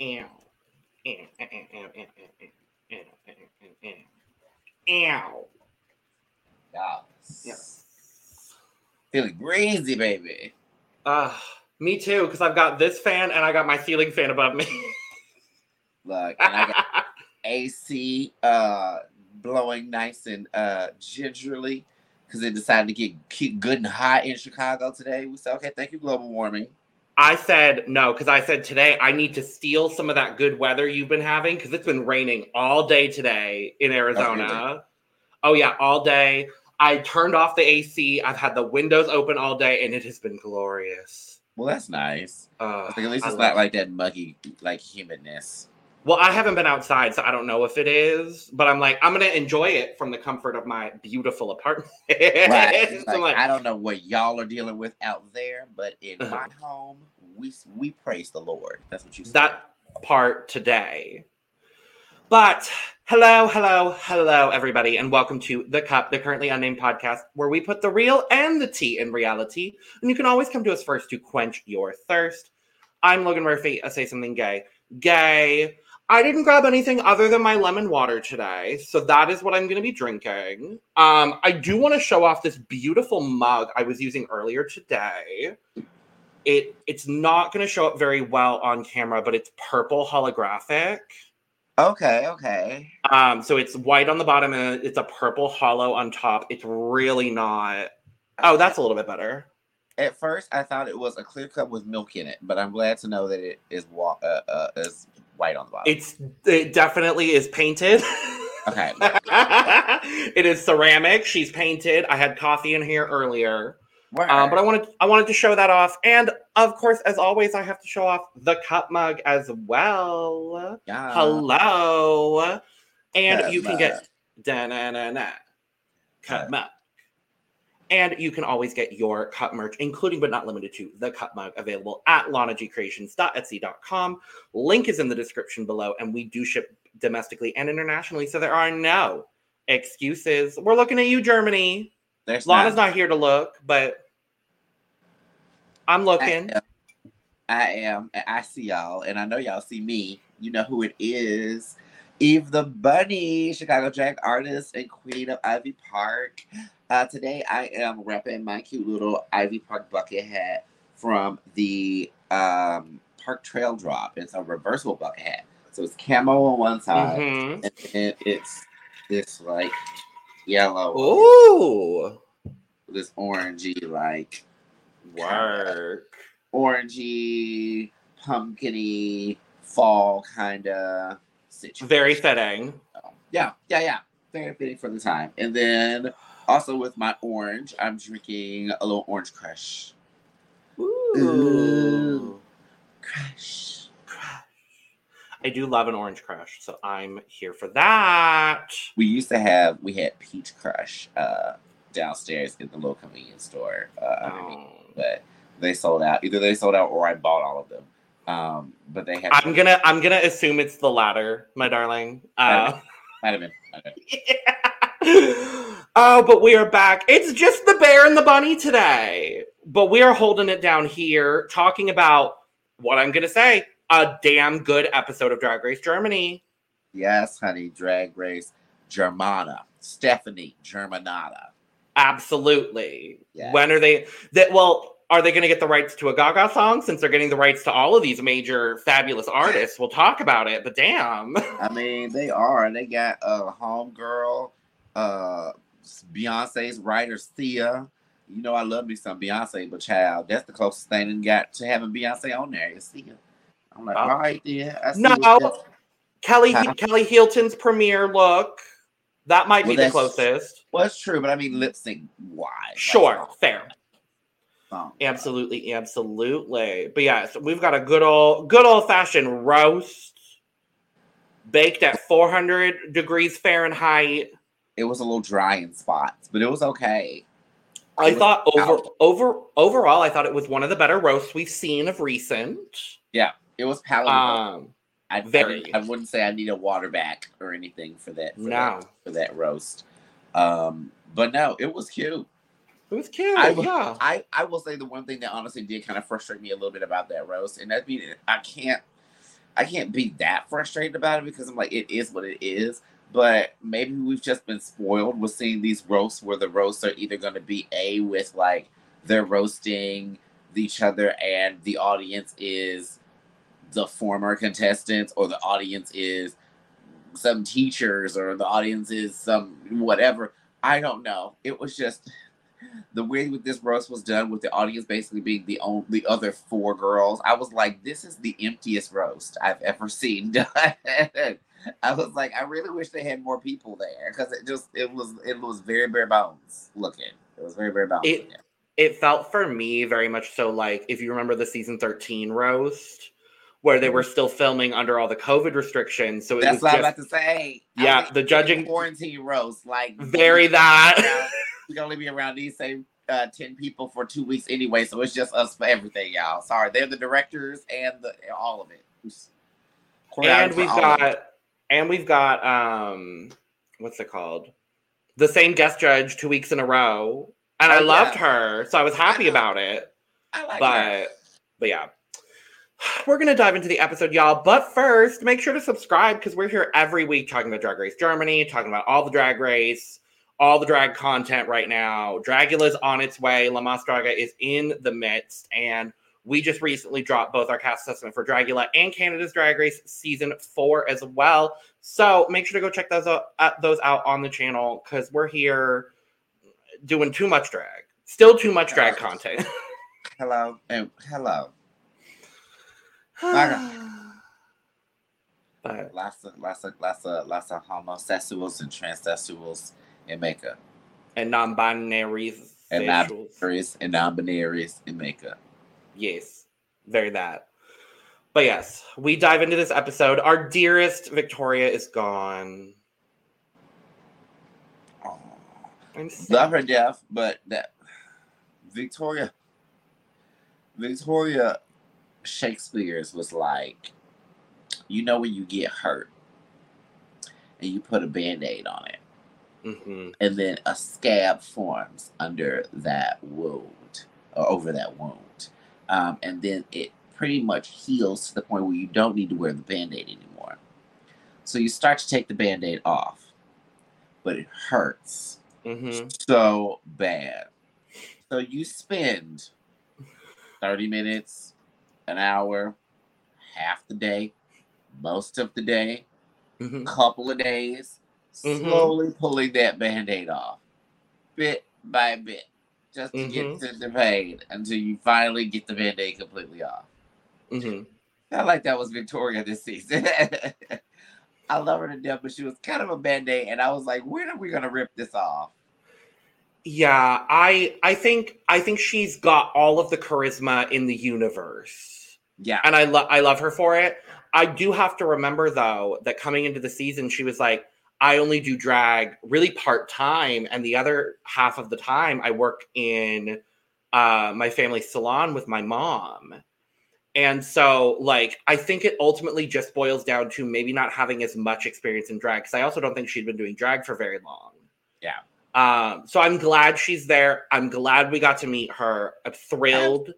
Ow. Ow. Ow. Ow. Ow. Yes. Yep. Feeling breezy, baby. Uh, me too, because I've got this fan and I got my ceiling fan above me. Look, and I got AC uh blowing nice and uh gingerly because it decided to get keep good and hot in Chicago today. We said, okay, thank you, global warming. I said no, because I said today I need to steal some of that good weather you've been having because it's been raining all day today in Arizona. Oh, yeah, all day. I turned off the AC. I've had the windows open all day and it has been glorious. Well, that's nice. Uh, think at least it's not like that muggy, like humidness. Well, I haven't been outside, so I don't know if it is, but I'm like, I'm gonna enjoy it from the comfort of my beautiful apartment. Right. Like, like, I don't know what y'all are dealing with out there, but in Uh-huh. my home, we we praise the Lord. That's what you said. that part today. But hello, hello, hello, everybody, and welcome to The Cup, the currently unnamed podcast where we put the real and the tea in reality. And you can always come to us first to quench your thirst. I'm Logan Murphy. I say something gay. Gay. I didn't grab anything other than my lemon water today, so that is what I'm going to be drinking. Um, I do want to show off this beautiful mug I was using earlier today. It it's not going to show up very well on camera, but it's purple holographic. Okay, okay. Um, so it's white on the bottom and it's a purple hollow on top. It's really not. Oh, that's a little bit better. At first, I thought it was a clear cup with milk in it, but I'm glad to know that it is wa- uh, uh, is white on the bottom. It's it definitely is painted. okay. it is ceramic. She's painted. I had coffee in here earlier. Um, but I wanted I wanted to show that off, and of course, as always, I have to show off the cup mug as well. Yeah. Hello, and Cup you can mug. get da na na na cup mug, and you can always get your cup merch, including but not limited to the cup mug, available at lanagcreations.etsy.com. Link is in the description below, and we do ship domestically and internationally, so there are no excuses. We're looking at you, Germany. There's Lana's not here to look, but I'm looking. I, I am. and I see y'all, and I know y'all see me. You know who it is. Eve the Bunny, Chicago drag artist and queen of Ivy Park. Uh, today I am repping my cute little Ivy Park bucket hat from the um, Park Trail Drop. It's a reversible bucket hat. So it's camo on one side, Mhm. and it's this like yellow, Ooh, this orangey like work. orangey, pumpkiny, fall kind of situation. Very fitting. Yeah, yeah, yeah. Very fitting for the time. And then also with my orange, I'm drinking a little orange crush. Ooh. Crush. Crush. I do love an orange crush, so I'm here for that. We used to have we had peach crush uh downstairs in the little convenience store uh Oh. but they sold out. Either they sold out or I bought all of them. Um, but they had I'm gonna I'm gonna assume it's the latter, my darling. Uh, might have been. Might have been. oh, but we are back. It's just the bear and the bunny today. But we are holding it down here, talking about what I'm gonna say. A damn good episode of Drag Race Germany. Yes, honey, drag race Germana. Stephanie Germanata. Absolutely. Yeah. When are they that well, are they gonna get the rights to a Gaga song since they're getting the rights to all of these major fabulous artists? We'll talk about it, but damn. I mean, they are. They got a uh, homegirl, uh Beyonce's writer Sia. You know I love me some Beyonce, but child, that's the closest thing they got to having Beyonce on there is Sia. I'm like, Oh. all right, yeah. I see No. Kelly Huh? Kelly Heelton's premiere look. That might Well, be the closest. Well, it's true, but I mean lip sync why? Sure, fair. Um, Absolutely, absolutely. But yeah, so we've got a good old good old fashioned roast baked at 400 degrees Fahrenheit. It was a little dry in spots, but it was okay. I was thought over out. over overall, I thought it was one of the better roasts we've seen of recent. It was palatable. Um, I, very. I, wouldn't say I need a water back or anything for that. For no, that, for that roast. Um, but no, it was cute. it was cute. I- yeah, I, I will say the one thing that honestly did kind of frustrate me a little bit about that roast, and that mean I can't I can't be that frustrated about it because I'm like it is what it is. But maybe we've just been spoiled with seeing these roasts where the roasts are either going to be a with like they're roasting each other and the audience is the former contestants or the audience is some teachers or the audience is some whatever. I don't know. It was just the way with this roast was done with the audience basically being the only the other four girls. I was like, this is the emptiest roast I've ever seen done. I was like, I really wish they had more people there because it just it was it was very bare bones looking. It was very bare bones. It- looking. it felt for me very much so like if you remember the season thirteen roast where they were still filming under all the COVID restrictions. So it That's was what I'm just about to say. Yeah, was the judging- quarantine roast like very that. we can only be around these same uh, 10 people for two weeks anyway, so it's just us for everything, y'all. Sorry, they're the directors and the all of it. and we've all of it. got and we've got um what's it called the same guest judge two weeks in a row and i Oh, loved her so i was happy know. about it I like but her. but yeah we're gonna dive into the episode y'all but first make sure to subscribe because we're here every week talking about drag race germany talking about all the drag race all the drag content right now dragula's on its way la mas draga is in the midst and we just recently dropped both our cast assessment for Dragula and Canada's Drag Race season four as well. So make sure to go check those out, uh, those out on the channel because we're here doing too much drag. Still too much drag content. Hello and hello. But Lots of lots of lots of lots of homosexuals and transsexuals in makeup. and non-binaries. And non-binaries and non-binaries in makeup. Yes, very that. But yes, we dive into this episode. Our dearest Victoria is gone. Oh. Love her death, but that Victoria, Victoria Shakespeare's was like, you know, when you get hurt and you put a band aid on it, Mhm. and then a scab forms under that wound or over that wound, um, and then it pretty much heals to the point where you don't need to wear the band aid anymore. So you start to take the band aid off, but it hurts Mhm. so bad. So you spend 30 minutes, an hour, half the day, most of the day, Mhm. couple of days, Mhm. slowly pulling that band aid off, bit by bit, just to Mhm. get to the pain until you finally get the band aid completely off. Mhm. I like that was Victoria this season. I love her to death, but she was kind of a band aid, and I was like, when are we going to rip this off? Yeah, I I think I think she's got all of the charisma in the universe. Yeah. And I love I love her for it. I do have to remember though that coming into the season she was like I only do drag really part-time and the other half of the time I work in uh my family salon with my mom. And so like I think it ultimately just boils down to maybe not having as much experience in drag cuz I also don't think she'd been doing drag for very long. Yeah. Um, so I'm glad she's there. I'm glad we got to meet her. I'm thrilled.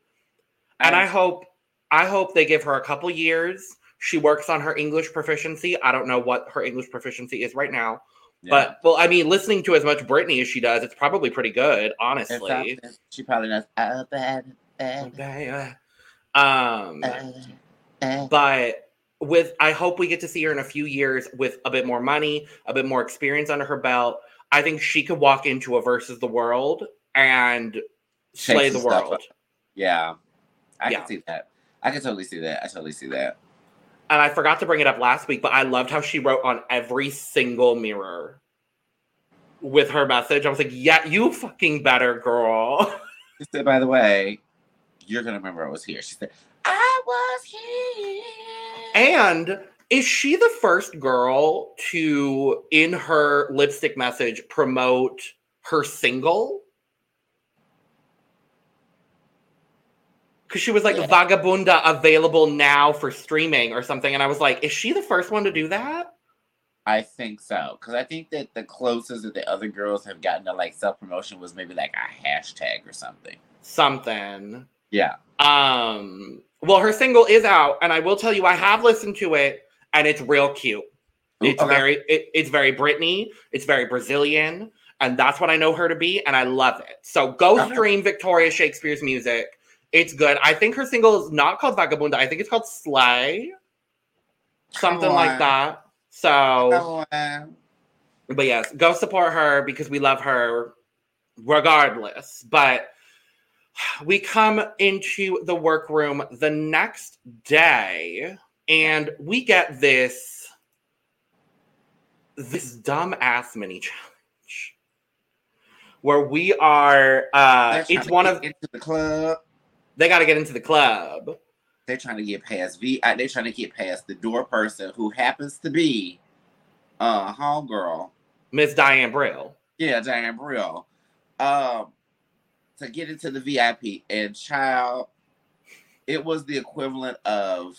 And I hope I hope they give her a couple years. She works on her English proficiency. I don't know what her English proficiency is right now. Yeah. But well, I mean, listening to as much Britney as she does, it's probably pretty good, honestly. she probably knows. Uh, bad, bad, Okay, Um uh, uh. but with I hope we get to see her in a few years with a bit more money, a bit more experience under her belt. I think she could walk into a versus the world and slay the world. up. Yeah, I Yeah. can see that. I can totally see that. I totally see that. And I forgot to bring it up last week, but I loved how she wrote on every single mirror with her message. I was like, yeah, you fucking better, girl. She said, by the way, you're gonna remember I was here. She said, I was here. And is she the first girl to, in her lipstick message, promote her single? because she was like Yeah. Vagabunda available now for streaming or something, and I was like, is she the first one to do that? I think so because I think that the closest that the other girls have gotten to like self promotion was maybe like a hashtag or something. Something. Yeah. Um. Well, her single is out, and I will tell you, I have listened to it, and it's real cute. It's Okay. very, it, it's very Britney. It's very Brazilian, and that's what I know her to be, and I love it. So go Okay. stream Victoria Shakespeare's music. It's good. I think her single is not called Vagabunda. I think it's called Slay, something like that. So, but yes, go support her because we love her regardless. But we come into the workroom the next day and we get this this dumb ass mini challenge where we are uh it's one of into the club. they got to get into the club They're trying to get past V. uh, They're trying to get past the door person who happens to be uh homegirl. miss diane brill Yeah, Diane Brill. Um, to get into the VIP and child, it was the equivalent of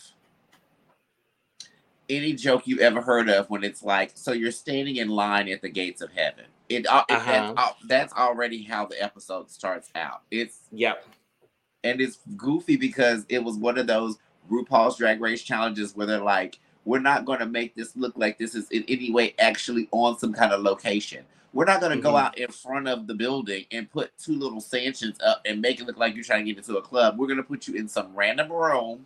any joke you ever heard of when it's like, so you're standing in line at the gates of heaven. It, uh, it- Uh-huh. that's, that's already how the episode starts out. It's yep and it's goofy because it was one of those RuPaul's Drag Race challenges where they're like, we're not going to make this look like this is in any way actually on some kind of location. We're not going to go Mhm. out in front of the building and put two little stanchions up and make it look like you're trying to get into a club. We're going to put you in some random room.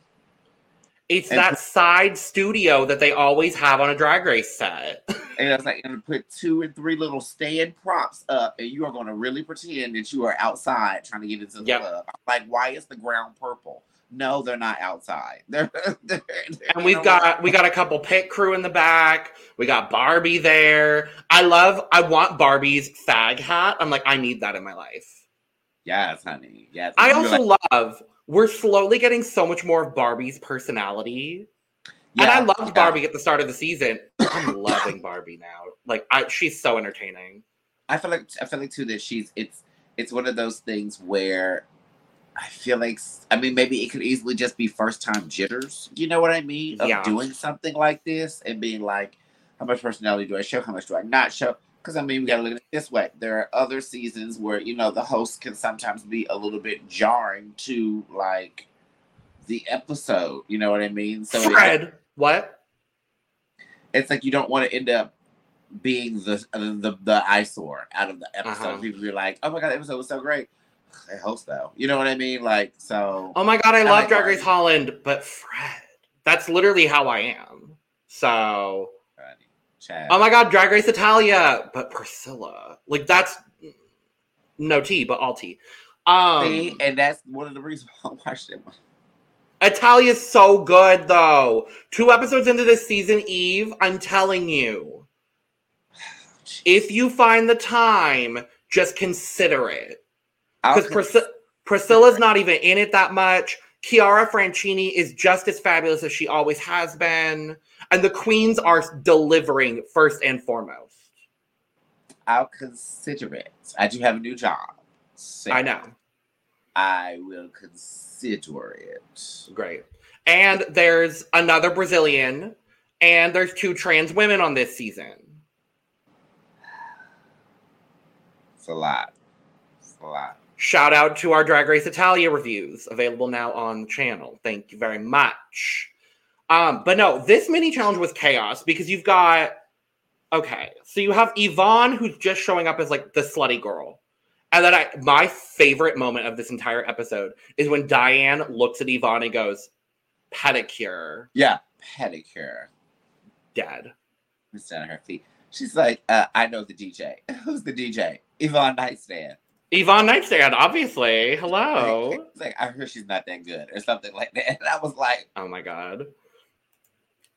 It's And- that side studio that they always have on a drag race set And it's like, and put two and three little stand props up, and you are going to really pretend that you are outside trying to get into the Yep. club. Like, why is the ground purple? No, they're not outside. They're, they're, they're and we've got we got a couple pit crew in the back. We got Barbie there. I love. I want Barbie's fag hat. I'm like, I need that in my life. Yes, honey. Yes. I also like, love. We're slowly getting so much more of Barbie's personality, and I loved yeah. Barbie at the start of the season. I'm loving Barbie now. Like, I she's so entertaining. I feel like I feel like too that she's it's it's one of those things where I feel like I mean maybe it could easily just be first time jitters. You know what I mean? Of Yeah. doing something like this and being like, how much personality do I show? How much do I not show? Because I mean, we got to look at it this way. There are other seasons where you know the host can sometimes be a little bit jarring to like the episode. You know what I mean? So it- Fred, what? it's like you don't want to end up being the the the eyesore out of the episode. Uh-huh. People be like, "Oh my god, the episode was so great." They host though, you know what I mean? Like, so Oh my god, I I love like Drag Race Holland, but Fred. That's literally how I am. So. Chad. Oh my god, Drag Race Italia, but Priscilla. Like that's no tea, but all tea. Um See, and that's one of the reasons why I watched it. Italia's so good though. Two episodes into this season, Eve, I'm telling you. If you find the time, just consider it. Because Priscilla Priscilla's not even in it that much. Chiara Francini is just as fabulous as she always has been. And the queens are delivering first and foremost. I'll consider it. I do have a new job. So I know. I will consider it. Great. And there's another Brazilian, and there's two trans women on this season. It's a lot. It's a lot. Shout out to our Drag Race Italia reviews, available now on the channel. Thank you very much. Um, but no, this mini challenge was chaos because you've got okay, so you have Yvonne who's just showing up as like the slutty girl. And then I my favorite moment of this entire episode is when Diane looks at Yvonne and goes, pedicure, Yeah, pedicure. dead. It's down her feet. She's like, uh, I know the DJ. Who's the DJ? Yvonne Nightstand. Yvonne Nightstand, obviously. Hello. It's like I heard she's not that good or something like that. And I was like, Oh my god.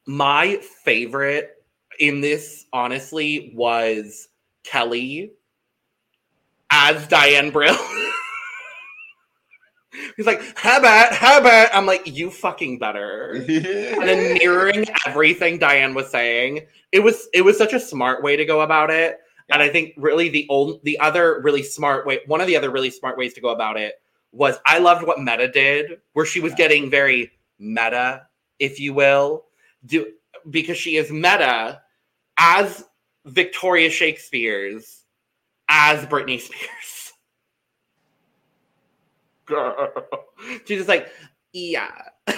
My favorite in this, honestly, was Kelly as Diane Brill. He's like, how about, how habit. I'm like, you fucking better. And then mirroring everything Diane was saying, it was it was such a smart way to go about it. And I think really the old the other really smart way, one of the other really smart ways to go about it was I loved what Meta did, where she was getting very meta, if you will, do because she is meta as Victoria Shakespeare's as Britney Spears. Girl. She's just like, yeah.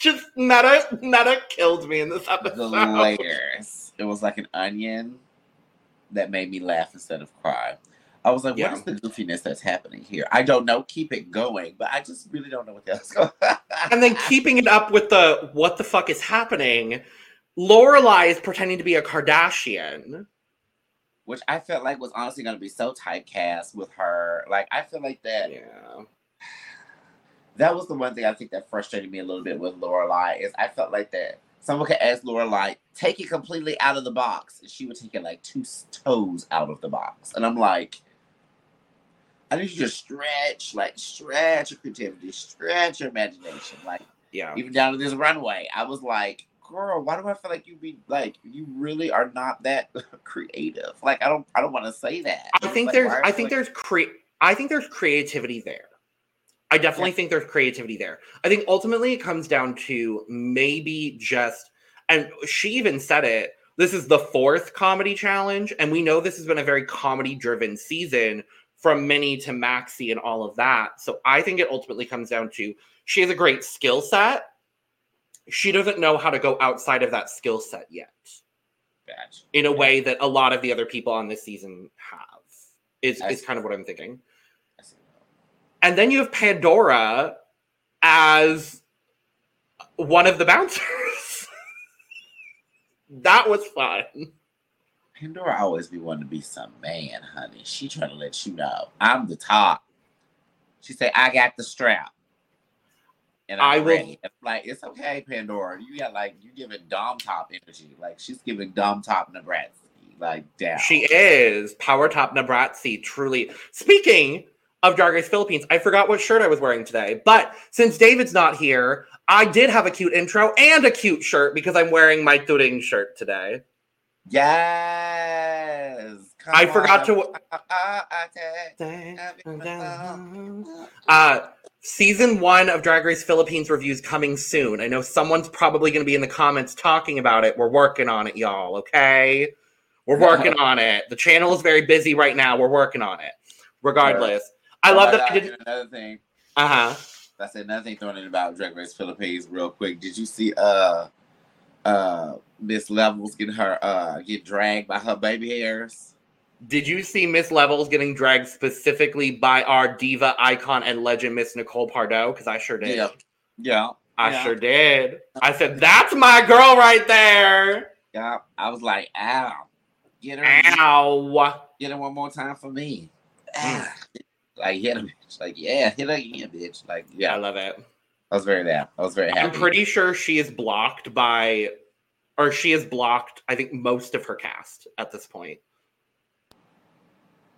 just meta meta killed me in this episode. The layers. It was like an onion that made me laugh instead of cry. I was like, Yeah. what is the goofiness that's happening here? I don't know. Keep it going, but I just really don't know what the hell's going on. and then keeping it up with the what the fuck is happening. Loreley is pretending to be a Kardashian. Which I felt like was honestly going to be so typecast with her. Like, I feel like that Yeah. that was the one thing I think that frustrated me a little bit with Loreley is I felt like that someone could ask Loreley take it completely out of the box, and she would take it like two toes out of the box, and I'm like, I need you to stretch, like stretch your creativity, stretch your imagination, like Yeah. even down to this runway. I was like, girl, why do I feel like you be like you really are not that creative? Like I don't, I don't want to say that. I think Like, there's I think like- there's cre- I think there's creativity there. I definitely think there's creativity there. I think ultimately it comes down to maybe just and she even said it. This is the fourth comedy challenge and we know this has been a very comedy driven season from Minnie to Maxi and all of that. So I think it ultimately comes down to she has a great skill set. She doesn't know how to go outside of that skill set yet Gotcha. in a way that a lot of the other people on this season have. Is I is see. kind of what I'm thinking. And then you have Pandora as one of the bouncers. that was fun. Pandora always be wanting to be some man, honey. She trying to let you know I'm the top. She say I got the strap, and I'm I will- ready. It's like it's okay, Pandora. You got like you giving Dom top energy. Like she's giving Dom top Nebraska. Like damn, She is Power Top Nabratsi, truly. Speaking of Drag Race Philippines, I forgot what shirt I was wearing today. But since David's not here, I did have a cute intro and a cute shirt because I'm wearing my Turing shirt today. Yes. Come I forgot to- on. Ah. Uh, season one of Drag Race Philippines reviews coming soon. I know someone's probably going to be in the comments talking about it. We're working on it, y'all. Okay, we're working on it. The channel is very busy right now. We're working on it. Regardless, I Oh love my that I did. Another thing. Uh huh. That's another thing thrown in about Drag Race Philippines real quick. Did you see uh uh Miss Levels get her uh get dragged by her baby hairs? Did you see Miss Levels getting dragged specifically by our diva icon and legend, Miss Nicole Pardo? Because I sure did. Yeah. Yeah. I yeah. sure did. I said, "That's my girl right there." Yeah. I was like, ow. Get her Ow. get her one more time for me. Mm. Ah. Like hit her bitch. Like, yeah, hit her again, bitch. Like, Yeah, I love it. I was very happy. I was very happy. I'm pretty sure she is blocked by, or she has blocked. I think most of her cast at this point,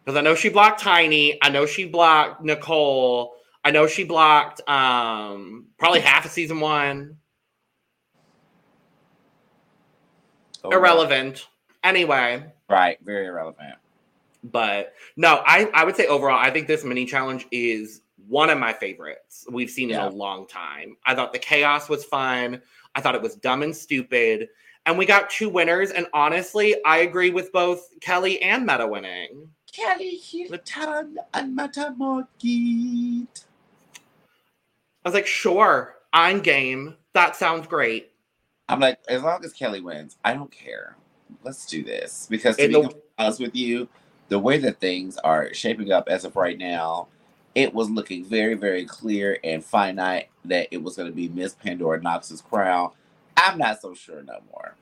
because I know she blocked Tiny. I know she blocked Nicole. I know she blocked um probably half of season one. Oh, Irrelevant. Anyway, Right. Very irrelevant. but no, I I would say overall, I think this mini challenge is one of my favorites we've seen Yeah. in a long time. I thought the chaos was fun. I thought it was dumb and stupid. And we got two winners. And honestly, I agree with both Kelly and Meta winning. Kelly Heelton and Metamorkid. I was like, sure, I'm game. That sounds great. I'm like, as long as Kelly wins, I don't care. Let's do this. Because to In be the- honest with you, the way that things are shaping up as of right now, it was looking very, very clear and finite that it was going to be Miss Pandora Nox's crown. I'm not so sure no more.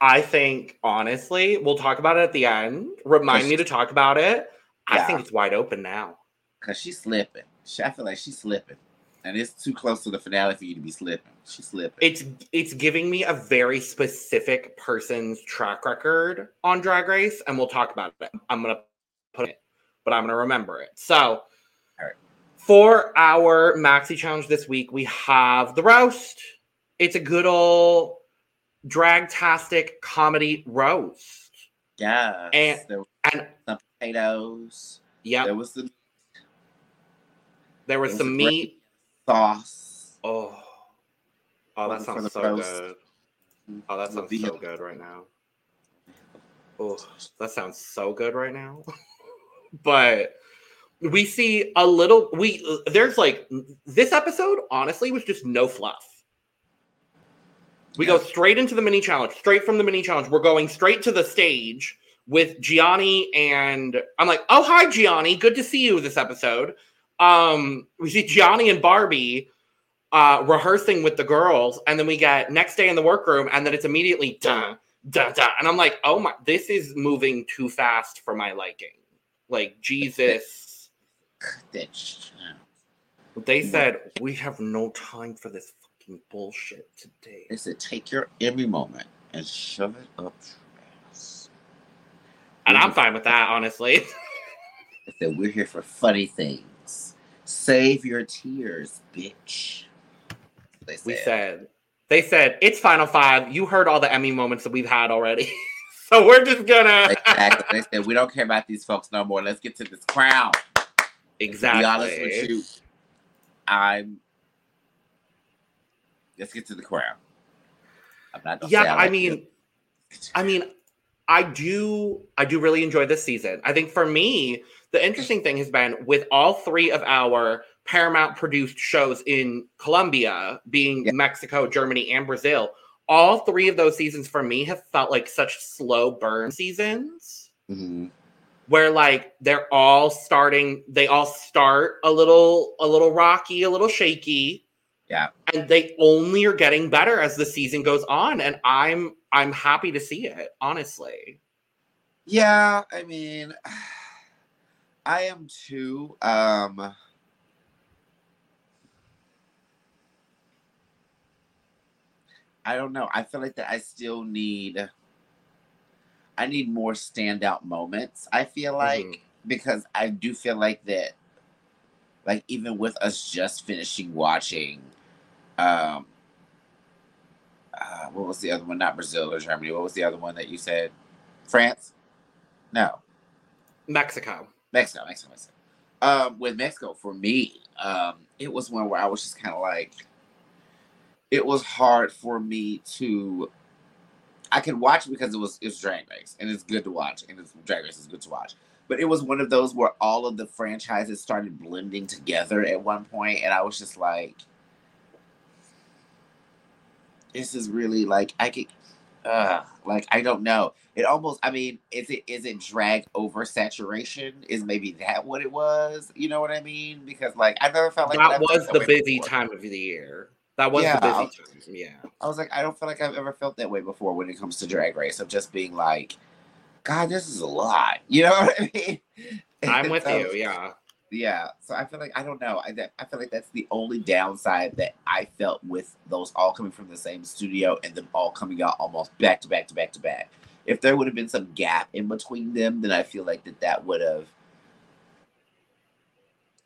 I think, honestly, we'll talk about it at the end. Remind me to talk about it. I think it's wide open now. Because she's slipping. She, I feel like she's slipping. And it's too close to the finale for you to be slipping. She's slipping. it's it's giving me a very specific person's track record on drag race and we'll talk about it i'm gonna put it but i'm gonna remember it so Alright. for our maxi challenge this week we have the roast it's a good old dragtastic comedy roast Yeah, and- there were and some potatoes. yeah There was some There was It was some meat. Sauce. Oh, oh, that sounds so roast. good. Oh, that sounds so good right now. Oh, that sounds so good right now. but we see a little. We there's like this episode. Honestly, was just no fluff. We go straight into the mini challenge. Straight from the mini challenge, we're going straight to the stage with Gianni and I'm like, oh hi Gianni, good to see you this episode. Um, we see Gianni and Barbie uh, rehearsing with the girls, and then we get next day in the workroom, and then it's immediately dun dun dun, and I'm like, oh my, this is moving too fast for my liking. Like Jesus, they said we have no time for this fucking bullshit today. They said, take your every moment and shove it up your ass. And I'm fine with that, honestly. They said, we're here for funny things. Save your tears, bitch. They said. We said they said it's Final Five. You heard all the Emmy moments that we've had already, so we're just gonna Exactly. They said, we don't care about these folks no more. Let's get to this crown. exactly. To be honest with you, I'm. Let's get to the crown. I'm not. Yeah, I like mean, it. I mean, I do, I do really enjoy this season. I think for me, the interesting thing has been with all three of our Paramount produced shows in Colombia, being Yeah. Mexico, Germany, and Brazil. All three of those seasons for me have felt like such slow burn seasons. Mhm. where like they're all starting they all start a little a little rocky a little shaky Yeah. and they only are getting better as the season goes on and i'm i'm happy to see it honestly Yeah, I mean, I am too. Um, I don't know. I feel like that I still need. I need more standout moments. I feel like Mhm. because I do feel like that, like even with us just finishing watching, um, uh, what was the other one? Not Brazil or Germany. What was the other one that you said? France? No, mexico Mexico. Mexico. Mexico. Um, with Mexico, for me, um, it was one where I was just kind of like, it was hard for me to. I could watch it because it was it's Drag Race and it's good to watch and it's Drag Race is good to watch. But it was one of those where all of the franchises started blending together at one point, and I was just like, "This is really like I could, uh, like I don't know." It almost, I mean, is it is it drag oversaturation? Is maybe that what it was? You know what I mean? Because like I never felt like that I've was that the busy before. time of the year that was Yeah. the busy time yeah I was like, I don't feel like I've ever felt that way before when it comes to Drag Race of just being like, God, this is a lot. You know what I mean? i'm with So, you yeah Yeah. So I feel like I don't know. I I feel like that's the only downside that I felt with those all coming from the same studio and them all coming out almost back to back to back to back. If there would have been some gap in between them, then I feel like that that would have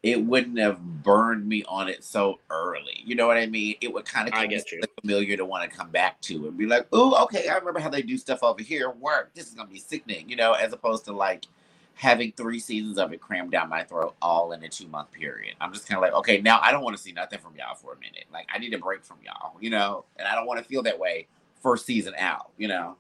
it wouldn't have burned me on it so early. You know what I mean? It would kind of get you. familiar to want to come back to and be like, oh, okay, I remember how they do stuff over here. Work. This is gonna be sickening, you know, as opposed to like having three seasons of it crammed down my throat all in a two month period. I'm just kind of like, okay, now I don't want to see nothing from y'all for a minute. Like I need a break from y'all, you know, and I don't want to feel that way first season out, you know.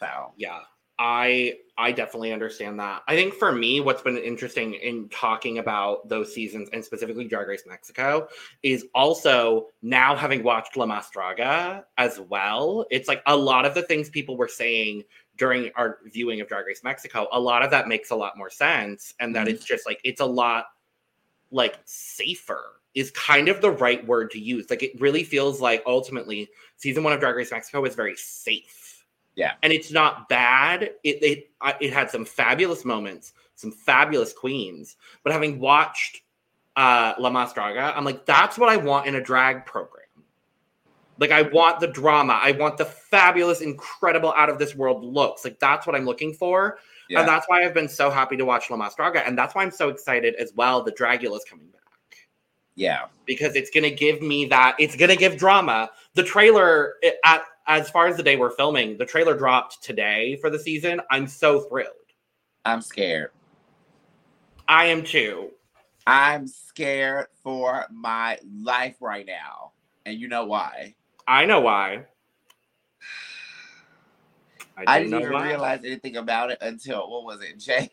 So yeah i i definitely understand that i think for me what's been interesting in talking about those seasons and specifically drag race mexico is also now having watched la más draga as well it's like a lot of the things people were saying during our viewing of drag race mexico a lot of that makes a lot more sense and that Mhm. it's just like it's a lot like safer is kind of the right word to use like it really feels like ultimately season one of drag race mexico is very safe Yeah. and it's not bad. It it it had some fabulous moments, some fabulous queens. But having watched uh, La Más Draga, I'm like, that's what I want in a drag program. Like, I want the drama. I want the fabulous, incredible, out of this world looks. Like, that's what I'm looking for. yeah, And that's why I've been so happy to watch La Más Draga. And that's why I'm so excited as well. The Dragula's coming back yeah, because it's going to give me that it's going to give drama the trailer at as far as the day we're filming the trailer dropped today for the season i'm so thrilled I'm scared. i am too I'm scared for my life right now. And you know why? I know why. I, do didn't even why. realize anything about it until what was it? J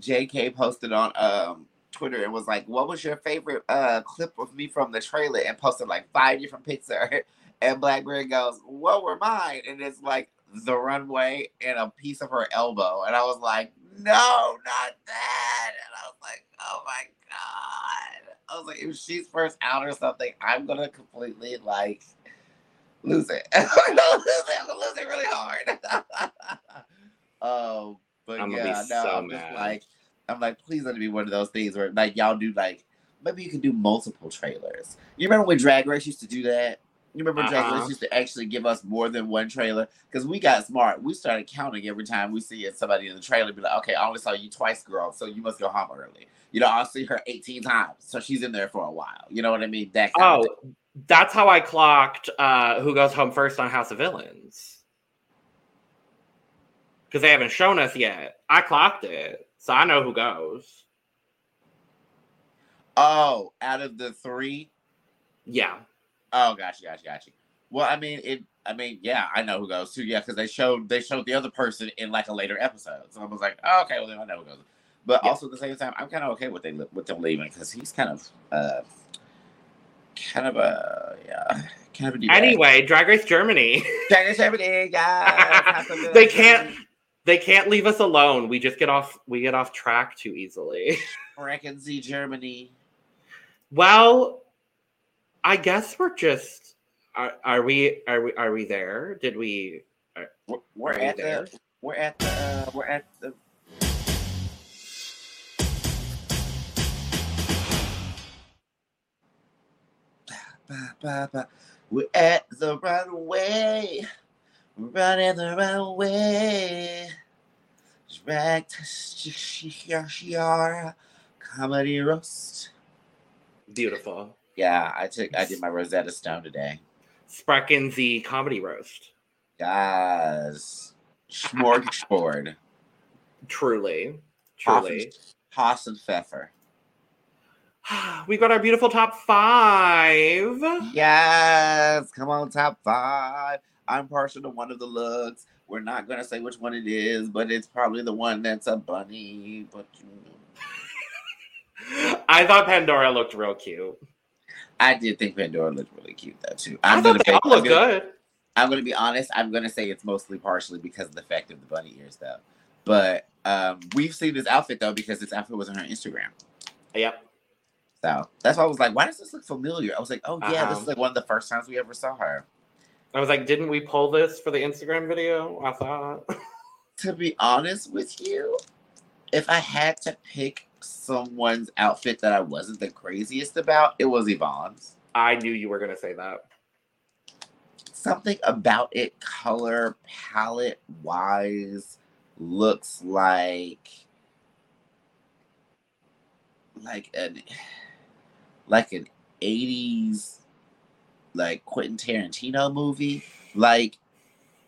JK posted on um Twitter and was like, What was your favorite uh clip of me from the trailer? And posted like five different pictures. And Blackberry goes, What were mine? And it's like the runway and a piece of her elbow. And I was like, No, not that. And I was like, Oh my god. I was like, if she's first out or something, I'm gonna completely like lose it. I'm gonna lose it. I'm gonna lose it really hard. oh, but I'm yeah, no, so I'm just mad. like, I'm like, please let it be one of those things where like y'all do like maybe you can do multiple trailers. You remember when Drag Race used to do that? You remember Drag Uh-huh. Race used to actually give us more than one trailer because we got smart. We started counting every time we see somebody in the trailer. Be like, okay, I only saw you twice, girl, so you must go home early. You know, I'll see her 18 times, so she's in there for a while. You know what I mean? That kind of Oh, that's how I clocked uh, who goes home first on House of Villains. Because they haven't shown us yet. I clocked it, so I know who goes. Oh, out of the three. Yeah. Oh, gotcha, gotcha, gotcha. Well, I mean, it. I mean, yeah, I know who goes too. Yeah, because they showed they showed the other person in like a later episode. So I was like, oh, okay, well then I know who goes. But Yeah. also at the same time, I'm kind of okay with they with them leaving because he's kind of, uh, kind of a yeah, kind of a. Anyway, Drag Race Germany. Dragon Germany, guys. They can't- they can't leave us alone. We just get off we get off track too easily. Reckon Z Germany. well, I guess we're just are, are we are we are we there? Did we We're, we're Are at there? the. We're at the. Uh, we're at the. Ba, ba, ba. We're at the runway. We're running the runway. Drag comedy roast. beautiful. Yeah, I took. I did my Rosetta Stone today. Sprechen the comedy roast. Guys, smorgasbord. Truly. Truly. Haas and Pfeffer. we got our beautiful top five. Yes, come on, top five. I'm partial to one of the looks. We're not gonna say which one it is, but it's probably the one that's a bunny. But you know. I thought Pandora looked real cute. I did think Pandora looked really cute though too. i I'm thought gonna they be, all look gonna, good. I'm gonna be honest. I'm gonna say it's mostly partially because of the fact of the bunny ears though. But um, we've seen this outfit though because this outfit was on her Instagram. Yep. So that's why I was like, why does this look familiar? I was like, oh yeah, this Uh-huh. is like one of the first times we ever saw her. I was like, didn't we pull this for the Instagram video? I thought. to be honest with you, if I had to pick someone's outfit that I wasn't the craziest about, it was Yvonne's. I knew you were gonna say that. Something about it, color palette wise, looks like like an like an 80s like Quentin Tarantino movie. Like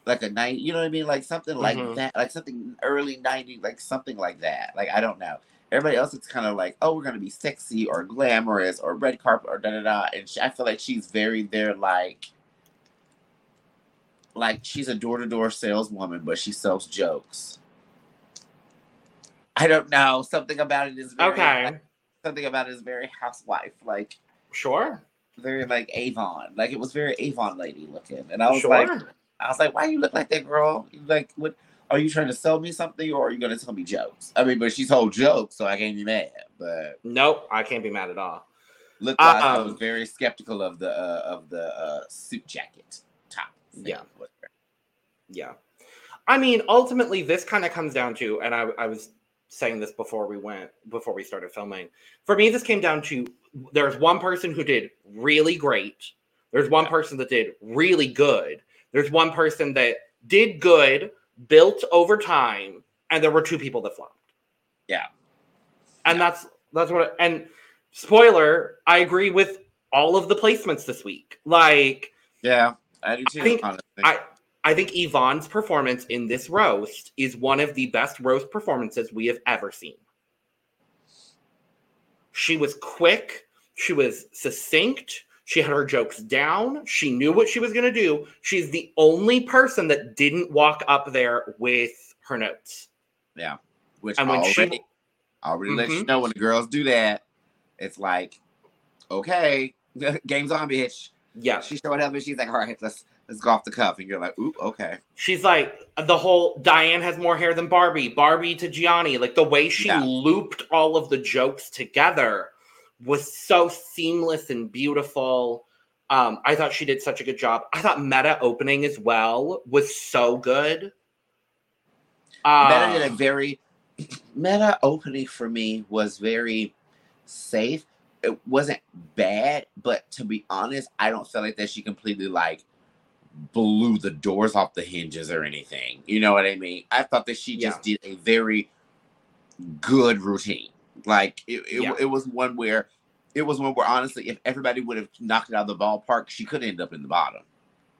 like a night, you know what I mean? Like something like Mhm. that, like something early 90s, like something like that. Like I don't know. Everybody else is kind of like, oh, we're gonna be sexy or glamorous or red carpet or da da da. And she, I feel like she's very there, like, like she's a door to door saleswoman, but she sells jokes. I don't know. Something about it is very, Okay. Something about it is very housewife, like Sure. very like Avon. Like it was very Avon lady looking. And I was Sure. like, I was like, why you look like that girl? Like what are you trying to sell me something or are you gonna tell me jokes? I mean, but she told jokes, so I can't be mad. But nope, I can't be mad at all. look wise, I was Um, very skeptical of the uh, of the uh, suit jacket top. Yeah. Yeah. I mean, ultimately, this kind of comes down to, and I, I was saying this before we went, before we started filming. For me, this came down to there's one person who did really great. There's one person that did really good. There's one person that did good, built over time, and there were two people that flopped. Yeah. And Yeah. that's that's what and spoiler, I agree with all of the placements this week. Like Yeah, I do too. I think- honestly. I I think Yvonne's performance in this roast is one of the best roast performances we have ever seen. She was quick, she was succinct, she had her jokes down, she knew what she was going to do. She's the only person that didn't walk up there with her notes. Yeah. Which And when already, she already lets you Mhm. know when the girls do that, it's like, okay, game's on, bitch. yeah, She showed up and she's like, all right, let's let's go off the cuff. And you're like, ooh, okay. she's like the whole Diane has more hair than Barbie, Barbie to Gianni. Like the way she Yeah. looped all of the jokes together was so seamless and beautiful. Um, I thought she did such a good job. I thought Meta opening as well was so good. Meta did a Um, very meta opening for me was very safe. It wasn't bad, but to be honest, I don't feel like that she completely like blew the doors off the hinges or anything. You know what I mean? I thought that she just did a very good routine. Like it, it, Yeah. it was one where it was one where honestly, if everybody would have knocked it out of the ballpark, she could end up in the bottom.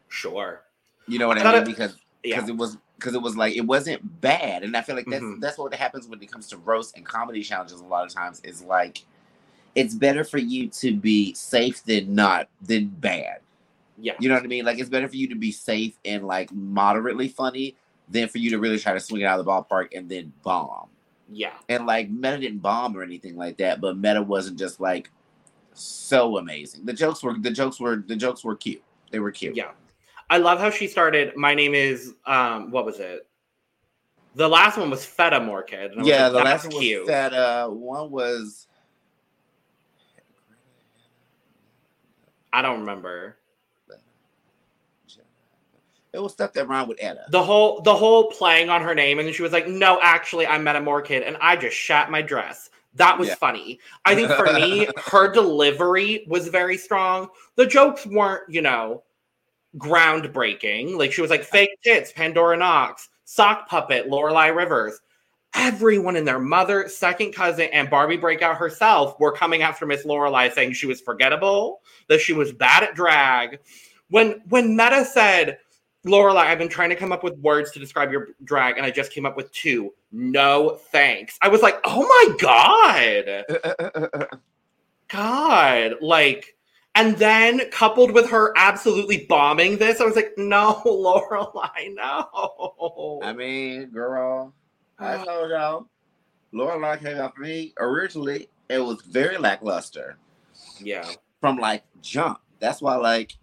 sure. You know what I I, mean? it- because Yeah. because it was because it was like it wasn't bad, and I feel like that's Mhm. that's what happens when it comes to roast and comedy challenges. A lot of times is like it's better for you to be safe than not than bad. Yeah. You know what I mean? Like it's better for you to be safe and like moderately funny than for you to really try to swing it out of the ballpark and then bomb. Yeah. And like Meta didn't bomb or anything like that, but Meta wasn't just like so amazing. The jokes were the jokes were the jokes were cute. They were cute. Yeah. I love how she started. My name is um what was it? The last one was Feta I was Yeah, like, the "That's last one was cute. that uh one was I don't remember. It was stuff that rhymed with Etta. The whole the whole playing on her name, and then she was like, No, actually, I met a more kid, and I just shat my dress. That was Yeah. funny. I think for me, her delivery was very strong. The jokes weren't, you know, groundbreaking. Like she was like fake tits, Pandora Nox, sock puppet, Loreley Rivers. Everyone and their mother, second cousin, and Barbie Breakout herself were coming after Miss Loreley, saying she was forgettable, that she was bad at drag. When when Meta said, Loreley, I've been trying to come up with words to describe your drag, and I just came up with two. No thanks. I was like, oh my god. Uh, uh, uh, god. Like, and then coupled with her absolutely bombing this, I was like, no, Loreley, no. I mean, girl, I told y'all, Loreley came out for me originally. It was very lackluster yeah. from like jump. That's why, like,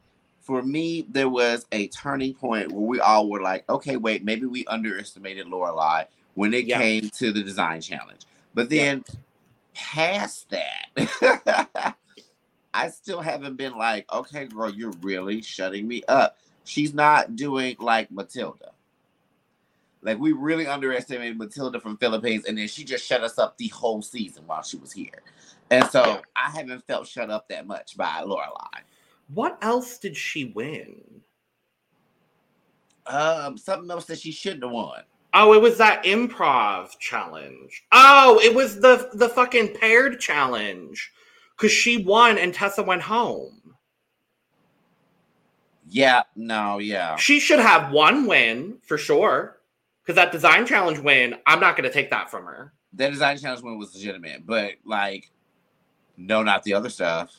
for me, there was a turning point where we all were like, okay, wait, maybe we underestimated Loreley when it Yeah. came to the design challenge. But Yeah. then past that, I still haven't been like, okay, girl, you're really shutting me up. She's not doing like Matilda. Like we really underestimated Matilda from Philippines, and then she just shut us up the whole season while she was here. And so Yeah. I haven't felt shut up that much by Loreley. What else did she win? Um, something else that she shouldn't have won. Oh, it was that improv challenge. Oh, it was the the fucking paired challenge. Cause she won and Tessa went home. Yeah, no, yeah. She should have one win for sure. Cause that design challenge win, I'm not gonna take that from her. That design challenge win was legitimate, but like, no, not the other stuff.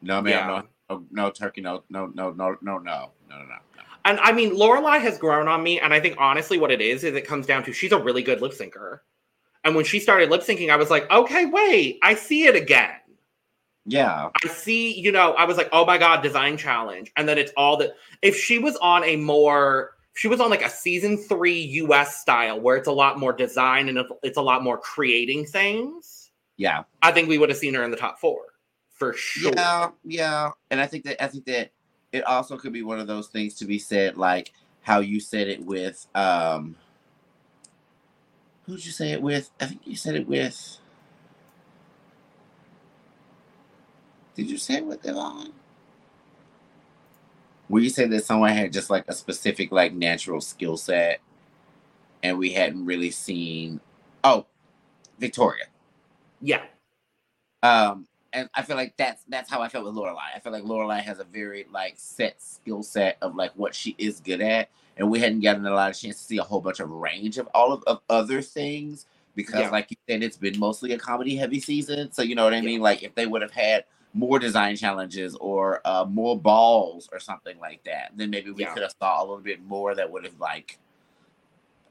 No, ma'am, Yeah. no, no, no, turkey, no, no, no, no, no, no, no, no, no. And I mean, Loreley has grown on me, and I think honestly, what it is is it comes down to she's a really good lip syncer. And when she started lip syncing, I was like, okay, wait, I see it again. Yeah, I see, you know, I was like, oh my god, design challenge, and then it's all that. If she was on a more, she was on like a season three US style where it's a lot more design and it's a lot more creating things, yeah, I think we would have seen her in the top four for sure. yeah, yeah. And I think that I think that it also could be one of those things to be said, like how you said it with um. Who'd you say it with? I think you said it with. Did you say it with Devon? Where you said that someone had just like a specific like natural skill set, and we hadn't really seen. Oh, Victoria. Yeah, Um, and I feel like that's that's how I felt with Loreley. I feel like Loreley has a very like set skill set of like what she is good at, and we hadn't gotten a lot of chance to see a whole bunch of range of all of, of other things because, Yeah. like you said, it's been mostly a comedy heavy season. So you know what I Yeah. mean. Like if they would have had more design challenges or uh, more balls or something like that, then maybe we Yeah. could have saw a little bit more that would have like.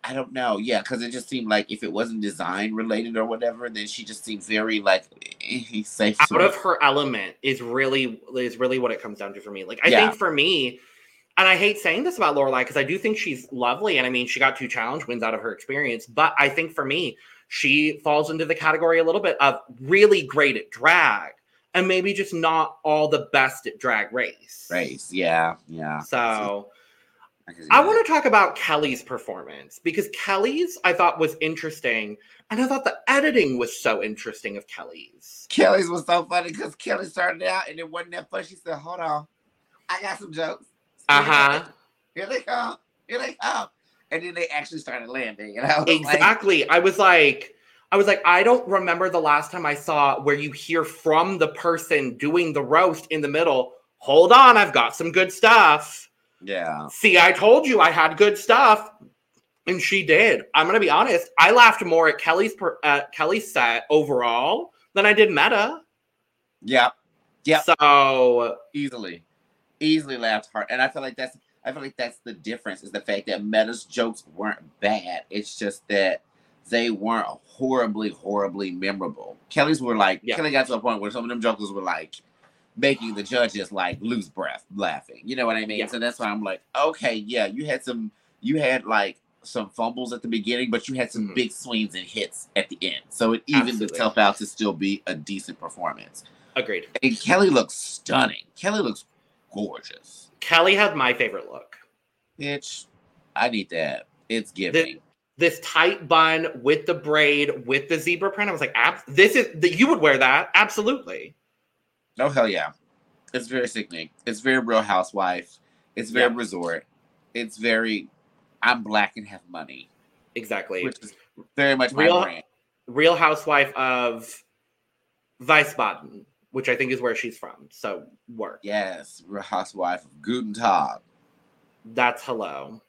I don't know, yeah, because it just seemed like if it wasn't design related or whatever, then she just seemed very like eh, he's safe. out of her element is really is really what it comes down to for me. Like I Yeah. think for me, and I hate saying this about Loreley because I do think she's lovely, and I mean she got two challenge wins out of her experience. But I think for me, she falls into the category a little bit of really great at drag, and maybe just not all the best at drag race. race, yeah, yeah. So I I want to talk about Kelly's performance because Kelly's I thought was interesting, and I thought the editing was so interesting of Kelly's. Kelly's was so funny because Kelly started out and it wasn't that funny. She said, "Hold on, I got some jokes." Uh huh. Here they come. Here they come. And then they actually started landing. And I was like, Exactly. I was like, I was like, I don't remember the last time I saw where you hear from the person doing the roast in the middle. Hold on, I've got some good stuff. Yeah. See, I told you I had good stuff, and she did. I'm gonna be honest. I laughed more at Kelly's per, at Kelly's set overall than I did Meta. Yep. Yep. So Easily. Easily laughed hard. And I feel like that's I feel like that's the difference is the fact that Meta's jokes weren't bad. It's just that they weren't horribly, horribly memorable. Kelly's were like Yeah. Kelly got to a point where some of them jokers were like making the judges like lose breath laughing. You know what I mean? Yeah. So that's why I'm like, okay, yeah, you had some you had like some fumbles at the beginning, but you had some Mhm. big swings and hits at the end. So it evened itself out to still be a decent performance. agreed. And Kelly looks stunning. Kelly looks gorgeous. Kelly had my favorite look. Bitch, I need that. It's giving. This tight bun with the braid with the zebra print. I was like, Ab- this is that you would wear that absolutely. Oh hell yeah. It's very sickening. It's very real housewife. It's very Yeah. resort. It's very I'm black and have money. Exactly. Which is very much my Real- brand. Real Housewife of Wiesbaden, which I think is where she's from. So work. Yes, real housewife of Guten Tag. That's hello.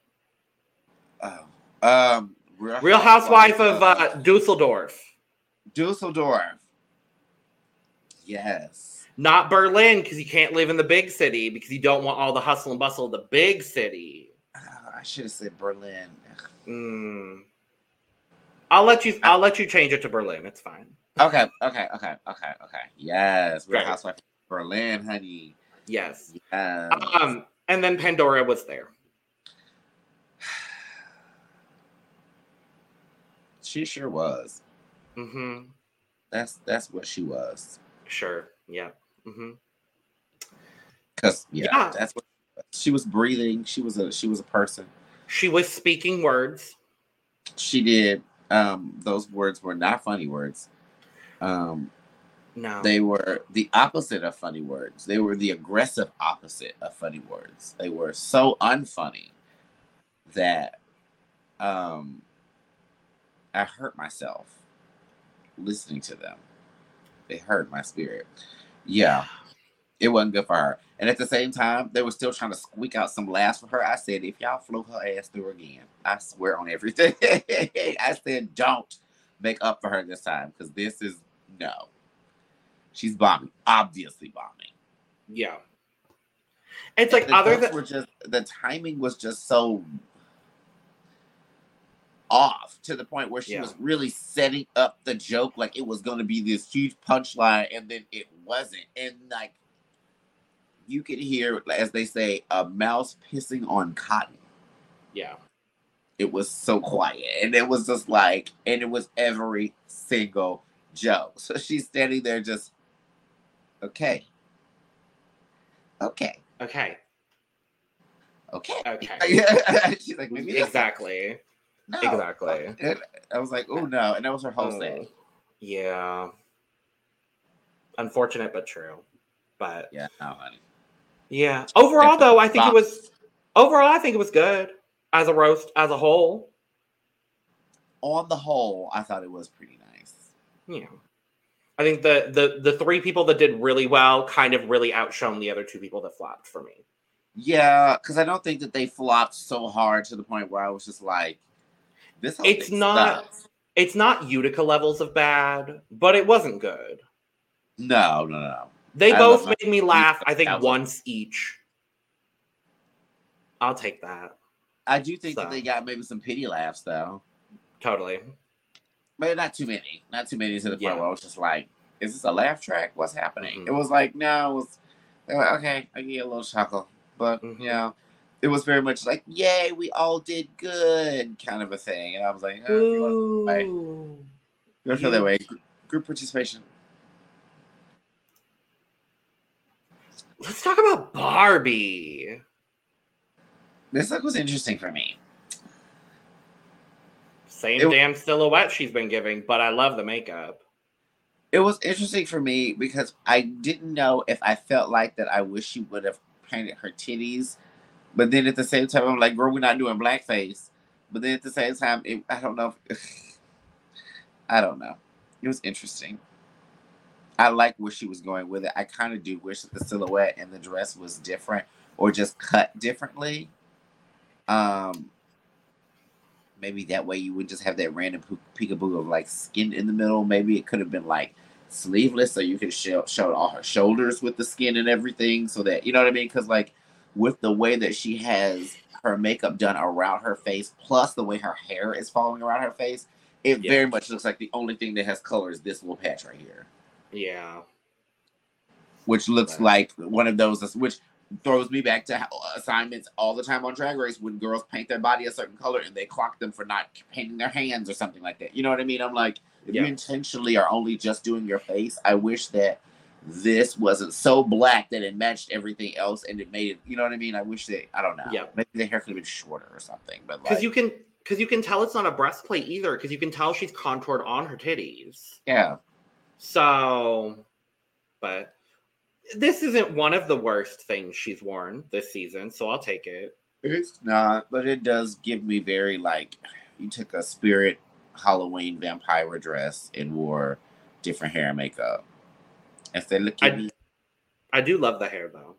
Oh. Um Real Housewife of uh, Dusseldorf, Dusseldorf. Yes. Not Berlin, because you can't live in the big city because you don't want all the hustle and bustle of the big city. Oh, I should have said Berlin. Mm. I'll let you. I'll let you change it to Berlin. It's fine. Okay, okay, okay, okay, okay. Yes, Real Right. Housewife Berlin, honey. Yes. Yes. Um. And then Pandora was there. she sure was. Mm-hmm. That's that's what she was. Sure. Yeah. Mm-hmm. Cause yeah, Yeah. that's what she was breathing. She was a she was a person. She was speaking words. She did. Um, those words were not funny words. Um, No. they were the opposite of funny words. They were the aggressive opposite of funny words. They were so unfunny that um I hurt myself listening to them. They hurt my spirit. Yeah, it wasn't good for her. And at the same time, they were still trying to squeak out some laughs for her. I said, if y'all flew her ass through again, I swear on everything. I said, don't make up for her this time because this is no. She's bombing, obviously bombing. Yeah. It's like the other than were just the timing was just so off to the point where she Yeah. was really setting up the joke like it was going to be this huge punchline and then it wasn't and like you could hear as they say a mouse pissing on cotton yeah. it was so quiet and it was just like and it was every single joke so she's standing there just okay okay Okay. okay Okay. she's like Exactly. No. Exactly. And I was like, oh no. And that was her whole Oh, thing. Yeah. Unfortunate but true. But Yeah, no, yeah. Overall though, I think it was overall I think it was good as a roast as a whole. On the whole, I thought it was pretty nice. Yeah. I think the the the three people that did really well kind of really outshone the other two people that flopped for me. Yeah, because I don't think that they flopped so hard to the point where I was just like, this It's not- sucks. It's not Utica levels of bad, but it wasn't good. No, no, no. They I both made me laugh, I think, once each. I'll take that. I do think So. that they got maybe some pity laughs though, Totally. but not too many. Not too many to the point Yeah. where I was just like, "Is this a laugh track? What's happening?" Mhm. It was like, no, it was were okay. I get a little chuckle, but Mhm. you know, it was very much like, "Yay, we all did good," kind of a thing, and I was like, oh, you wanna- Right. Ooh. you wanna feel that way. Group participation. Let's talk about Barbie. This look was interesting for me. Same It- damn silhouette she's been giving, but I love the makeup. It was interesting for me because I didn't know if I felt like that I wish she would have painted her titties. But then at the same time, I'm like, girl, we're not doing blackface. But then at the same time, it, I don't know. If, I don't know. It was interesting. I like where she was going with it. I kind of do wish that the silhouette and the dress was different or just cut differently. Um, maybe that way you would just have that random peekaboo of like skin in the middle. Maybe it could have been like sleeveless so you could show, show all her shoulders with the skin and everything so that you know what I mean because like with the way that she has her makeup done around her face plus the way her hair is falling around her face it Yeah. very much looks like the only thing that has color is this little patch right here Yeah. which looks like one of those which throws me back to uh, assignments all the time on drag race when girls paint their body a certain color and they clock them for not painting their hands or something like that you know what i mean i'm like if Yeah. you intentionally are only just doing your face i wish that this wasn't so black that it matched everything else and it made it you know what i mean i wish that i don't know Yeah. maybe the hair could have been shorter or something but Because like you can because you can tell it's not a breastplate either, because you can tell she's contoured on her titties. yeah So but this isn't one of the worst things she's worn this season, so I'll take it. It's not, but it does give me very like you took a spirit Halloween vampire dress and wore different hair and makeup. Said, look at I- I do love the hair though.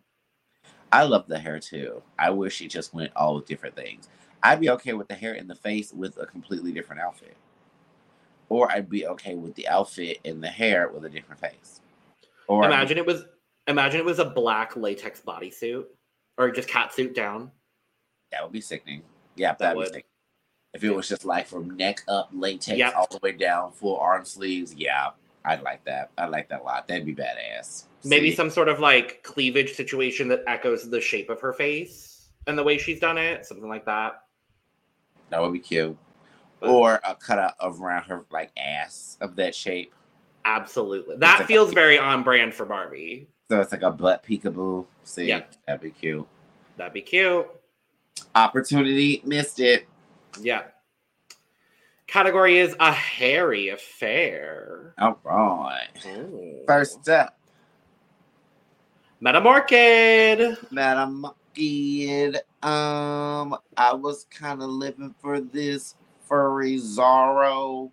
I love the hair too. I wish it just went all with different things. I'd be okay with the hair and the face with a completely different outfit. Or I'd be okay with the outfit and the hair with a different face. Or imagine it was imagine it was a black latex bodysuit or just catsuit down. that would be sickening. Yeah, That would. be sickening. If it was just like from neck up, latex Yep. all the way down, full arm sleeves, yeah, I'd like that. I'd like that a lot. That'd be badass. Maybe See? some sort of like cleavage situation that echoes the shape of her face and the way she's done it, something like that. that would be cute. But- Or a cutout of around her like ass of that shape. Absolutely. like That a- feels very on brand for Barbie. So it's like a butt peekaboo. See, Yeah. that'd be cute. That'd be cute. Opportunity missed it. Yeah. Category is a hairy affair. All right. Ooh. First up. Madam Kid. Um, I was kind of living for this furry Zorro,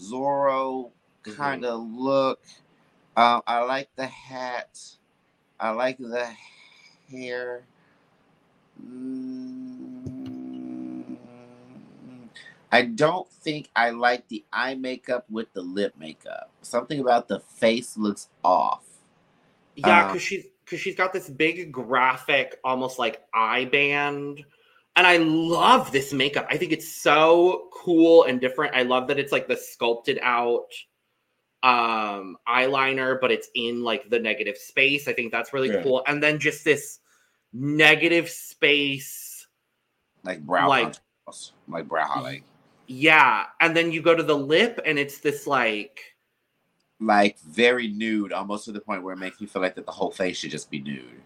Zorro kind of look. Um, I like the hat. I like the hair. Mm, I don't think I like the eye makeup with the lip makeup. Something about the face looks off. Yeah, Um, because she's because she's got this big graphic, almost like eye band. And I love this makeup. I think it's so cool and different. I love that it's like the sculpted out um eyeliner, but it's in like the negative space. I think that's really Yeah. cool. And then just this negative space. Like brow Like- like brow highlight. Yeah. And then you go to the lip and it's this like like very nude, almost to the point where it makes me feel like that the whole face should just be nude.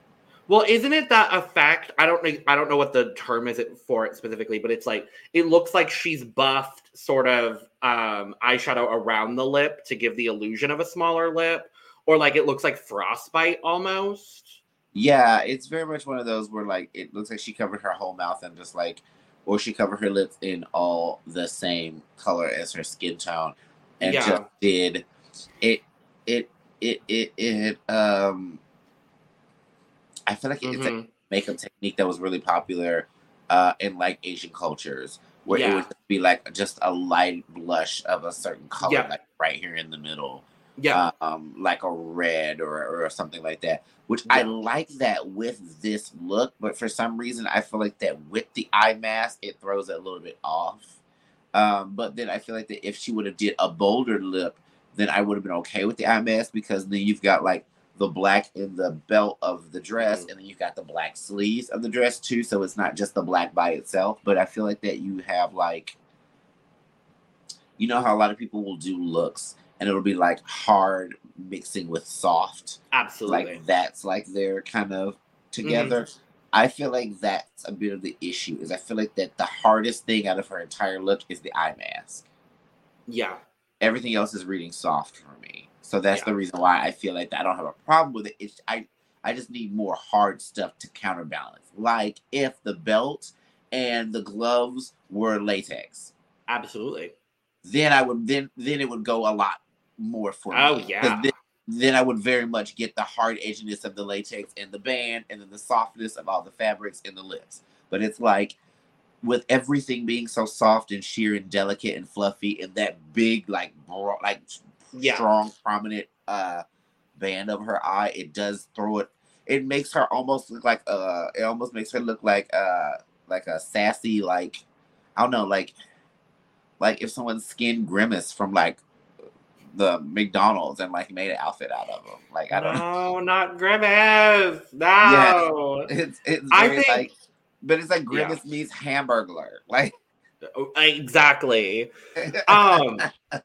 Well, isn't it that effect? I don't know. I don't know what the term is it for it specifically, but it's like it looks like she's buffed sort of um, eyeshadow around the lip to give the illusion of a smaller lip, or like it looks like frostbite almost. Yeah, it's very much one of those where like it looks like she covered her whole mouth and just like, or she covered her lips in all the same color as her skin tone, and Yeah. just did it. It it it it um. I feel like it's a Mhm. makeup technique that was really popular uh, in like Asian cultures, where it would be like just a light blush of a certain color, Yeah. like right here in the middle, Yeah. um, like a red or or something like that. Which I like that with this look, but for some reason I feel like that with the eye mask it throws it a little bit off. Um, but then I feel like that if she would have did a bolder lip, then I would have been okay with the eye mask because then you've got like the black in the belt of the dress, Mhm. and then you've got the black sleeves of the dress too. So it's not just the black by itself. But I feel like that you have like, you know how a lot of people will do looks, and it'll be like hard mixing with soft, Absolutely. like that's like they're kind of together. Mm-hmm. I feel like that's a bit of the issue. Is I feel like that the hardest thing out of her entire look is the eye mask. yeah. Everything else is reading soft for me. So that's Yeah. the reason why I feel like I don't have a problem with it. It's I I just need more hard stuff to counterbalance. Like if the belt and the gloves were latex, Absolutely. then I would then then it would go a lot more for me. Oh, 'Cause yeah. Then, then I would very much get the hard edginess of the latex and the band, and then the softness of all the fabrics and the lips. But it's like with everything being so soft and sheer and delicate and fluffy, and that big like bro- like Yeah. strong prominent uh band of her eye, it does throw it. It makes her almost look like uh, it almost makes her look like uh, like a sassy like I don't know like like if someone's skin grimace from like the McDonald's and like made an outfit out of them. Like I don't know. No, not Grimace. No. It's it's I think- like, but it's like Yeah. grimace means hamburglar. Like Oh, Exactly. Um,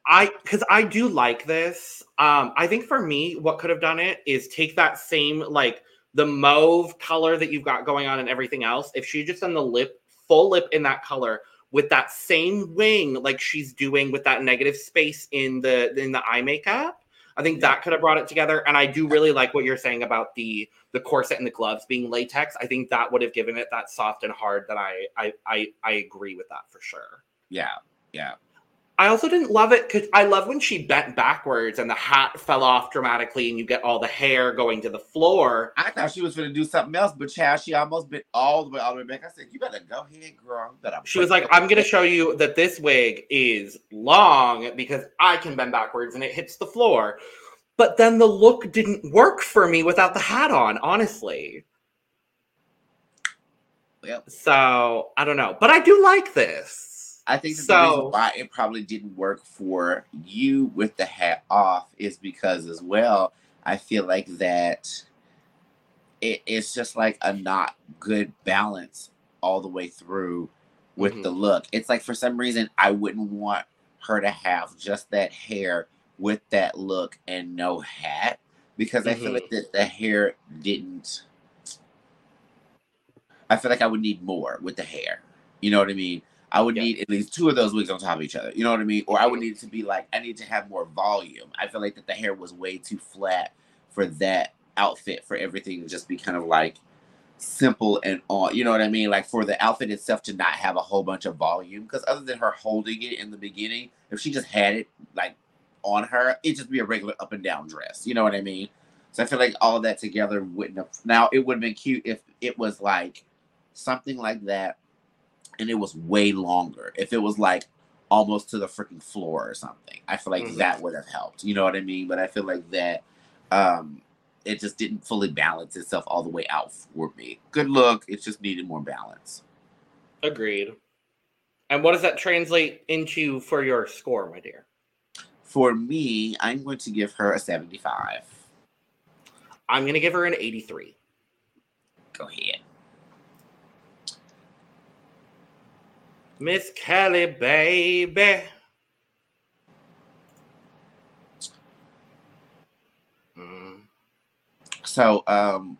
I because I do like this. Um, I think for me, what could have done it is take that same like the mauve color that you've got going on and everything else. If she just done the lip full lip in that color with that same wing like she's doing with that negative space in the in the eye makeup. I think Yeah. that could have brought it together. And I do really like what you're saying about the the corset and the gloves being latex. I think that would have given it that soft and hard that I I I, I agree with that for sure. yeah, yeah. I also didn't love it because I love when she bent backwards and the hat fell off dramatically and you get all the hair going to the floor. I thought she was gonna do something else, but child, she almost bent all the way all the way back. I said, "You better go ahead, girl." Better She was like, I'm going to show you that this wig is long because I can bend backwards and it hits the floor. But then the look didn't work for me without the hat on, honestly. Yep. So I don't know. But I do like this. I think that the reason why it probably didn't work for you with the hat off is because as well, I feel like that it, it's just like a not good balance all the way through with Mhm. the look. It's like for some reason I wouldn't want her to have just that hair with that look and no hat because I feel Mhm. like that the hair didn't I feel like I would need more with the hair. You know what I mean? I would Yeah. need at least two of those wigs on top of each other. You know what I mean? Or I would need it to be like I need to have more volume. I feel like that the hair was way too flat for that outfit for everything to just be kind of like simple and on. You know what I mean? Like for the outfit itself to not have a whole bunch of volume. Because other than her holding it in the beginning, if she just had it like on her, it'd just be a regular up and down dress. You know what I mean? So I feel like all that together wouldn't have. Now it would have been cute if it was like something like that, and it was way longer. If it was like almost to the freaking floor or something, I feel like Mhm. that would have helped. You know what I mean? But I feel like that um it just didn't fully balance itself all the way out for me. Good look, it just needed more balance. Agreed. And what does that translate into for your score, my dear? For me, I'm going to give her a 75. I'm going to give her an 83. Go ahead. Miss Kelly, baby. Mm, So, um,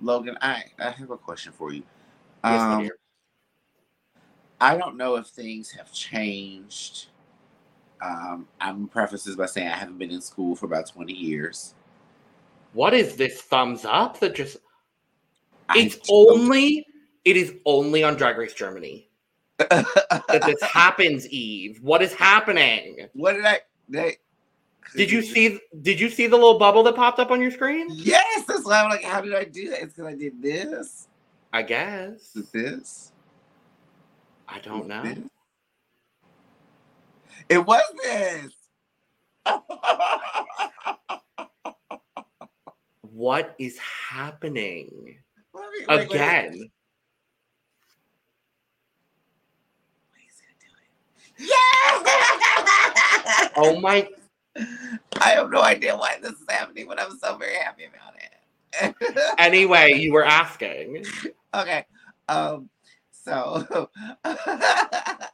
Logan, I, I have a question for you. yes, Um. I don't know if things have changed. Um, I'm preface this by saying I haven't been in school for about 20 years. What is this thumbs up that just I it's only it is only on Drag Race Germany that this happens, Eve. What is happening? what did I? They, Did you see did you see the little bubble that popped up on your screen? Yes, that's why I'm like, how did I do that? It's because I did this, I guess. with this. I don't know. this. It was this. What is happening Let me- wait, wait, wait. again? Yeah! Oh my! I have no idea why this is happening, but I'm so very happy about it. Anyway, you were asking. okay. Um, so that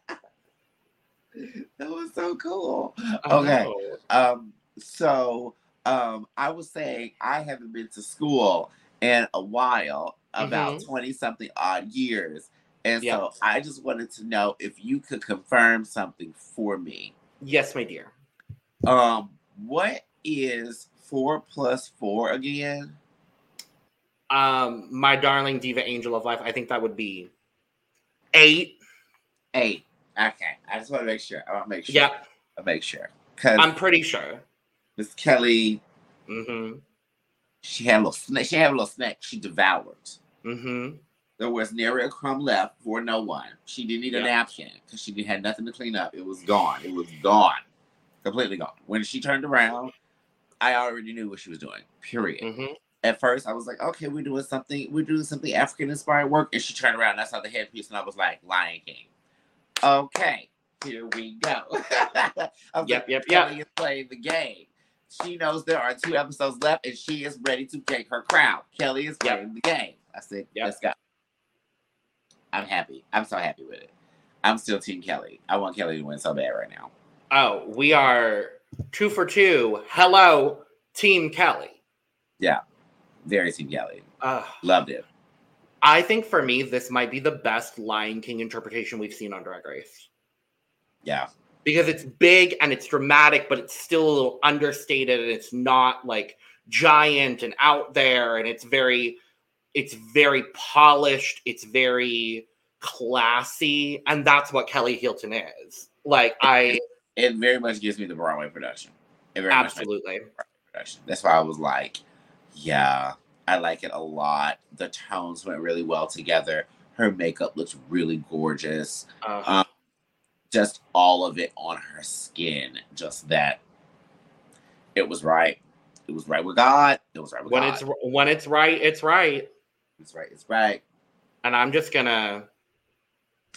was so cool. Okay. Oh. Um, so um I was saying I haven't been to school in a while, about 20 something odd years. And Yeah. so I just wanted to know if you could confirm something for me. Yes, my dear. Um, what is four plus four again? Um, my darling diva angel of life. I think that would be eight. Eight. Okay. I just want to make sure. I want to make sure. Yeah, I make sure. Because I'm pretty sure. Miss Kelly, Mm-hmm. she had a little snack. She had a little snack she devoured. Mm-hmm. There was nary a crumb left for no one. She didn't need a Yeah. napkin because she had nothing to clean up. It was gone. It was gone. Completely gone. When she turned around, I already knew what she was doing. Period. Mm-hmm. At first, I was like, okay, we're doing something, we're doing something African inspired work. And she turned around, and I saw the headpiece, and I was like, Lion King. Okay, here we go. I was Yep, like, yep, yep. Kelly is playing the game. She knows there are two episodes left, and she is ready to take her crown. Kelly is Yep. playing the game. I said, Yep. let's go. I'm happy. I'm so happy with it. I'm still Team Kelly. I want Kelly to win so bad right now. Oh, we are two for two. Hello, Team Kelly. Yeah, very Team Kelly. Uh, Loved it. I think for me, this might be the best Lion King interpretation we've seen on Drag Race Yeah. because it's big and it's dramatic, but it's still a little understated and it's not like giant and out there and it's very, it's very polished. It's very classy, and that's what Kelly Heelton is. Like I It very much gives me the Broadway production. It very much makes absolutely. production. That's why I was like, yeah, I like it a lot. The tones went really well together. Her makeup looks really gorgeous. Uh, Um, just all of it on her skin. Just that it was right. It was right with God. It was right with when God. it's when it's right, it's right. It's right. It's right. And I'm just gonna.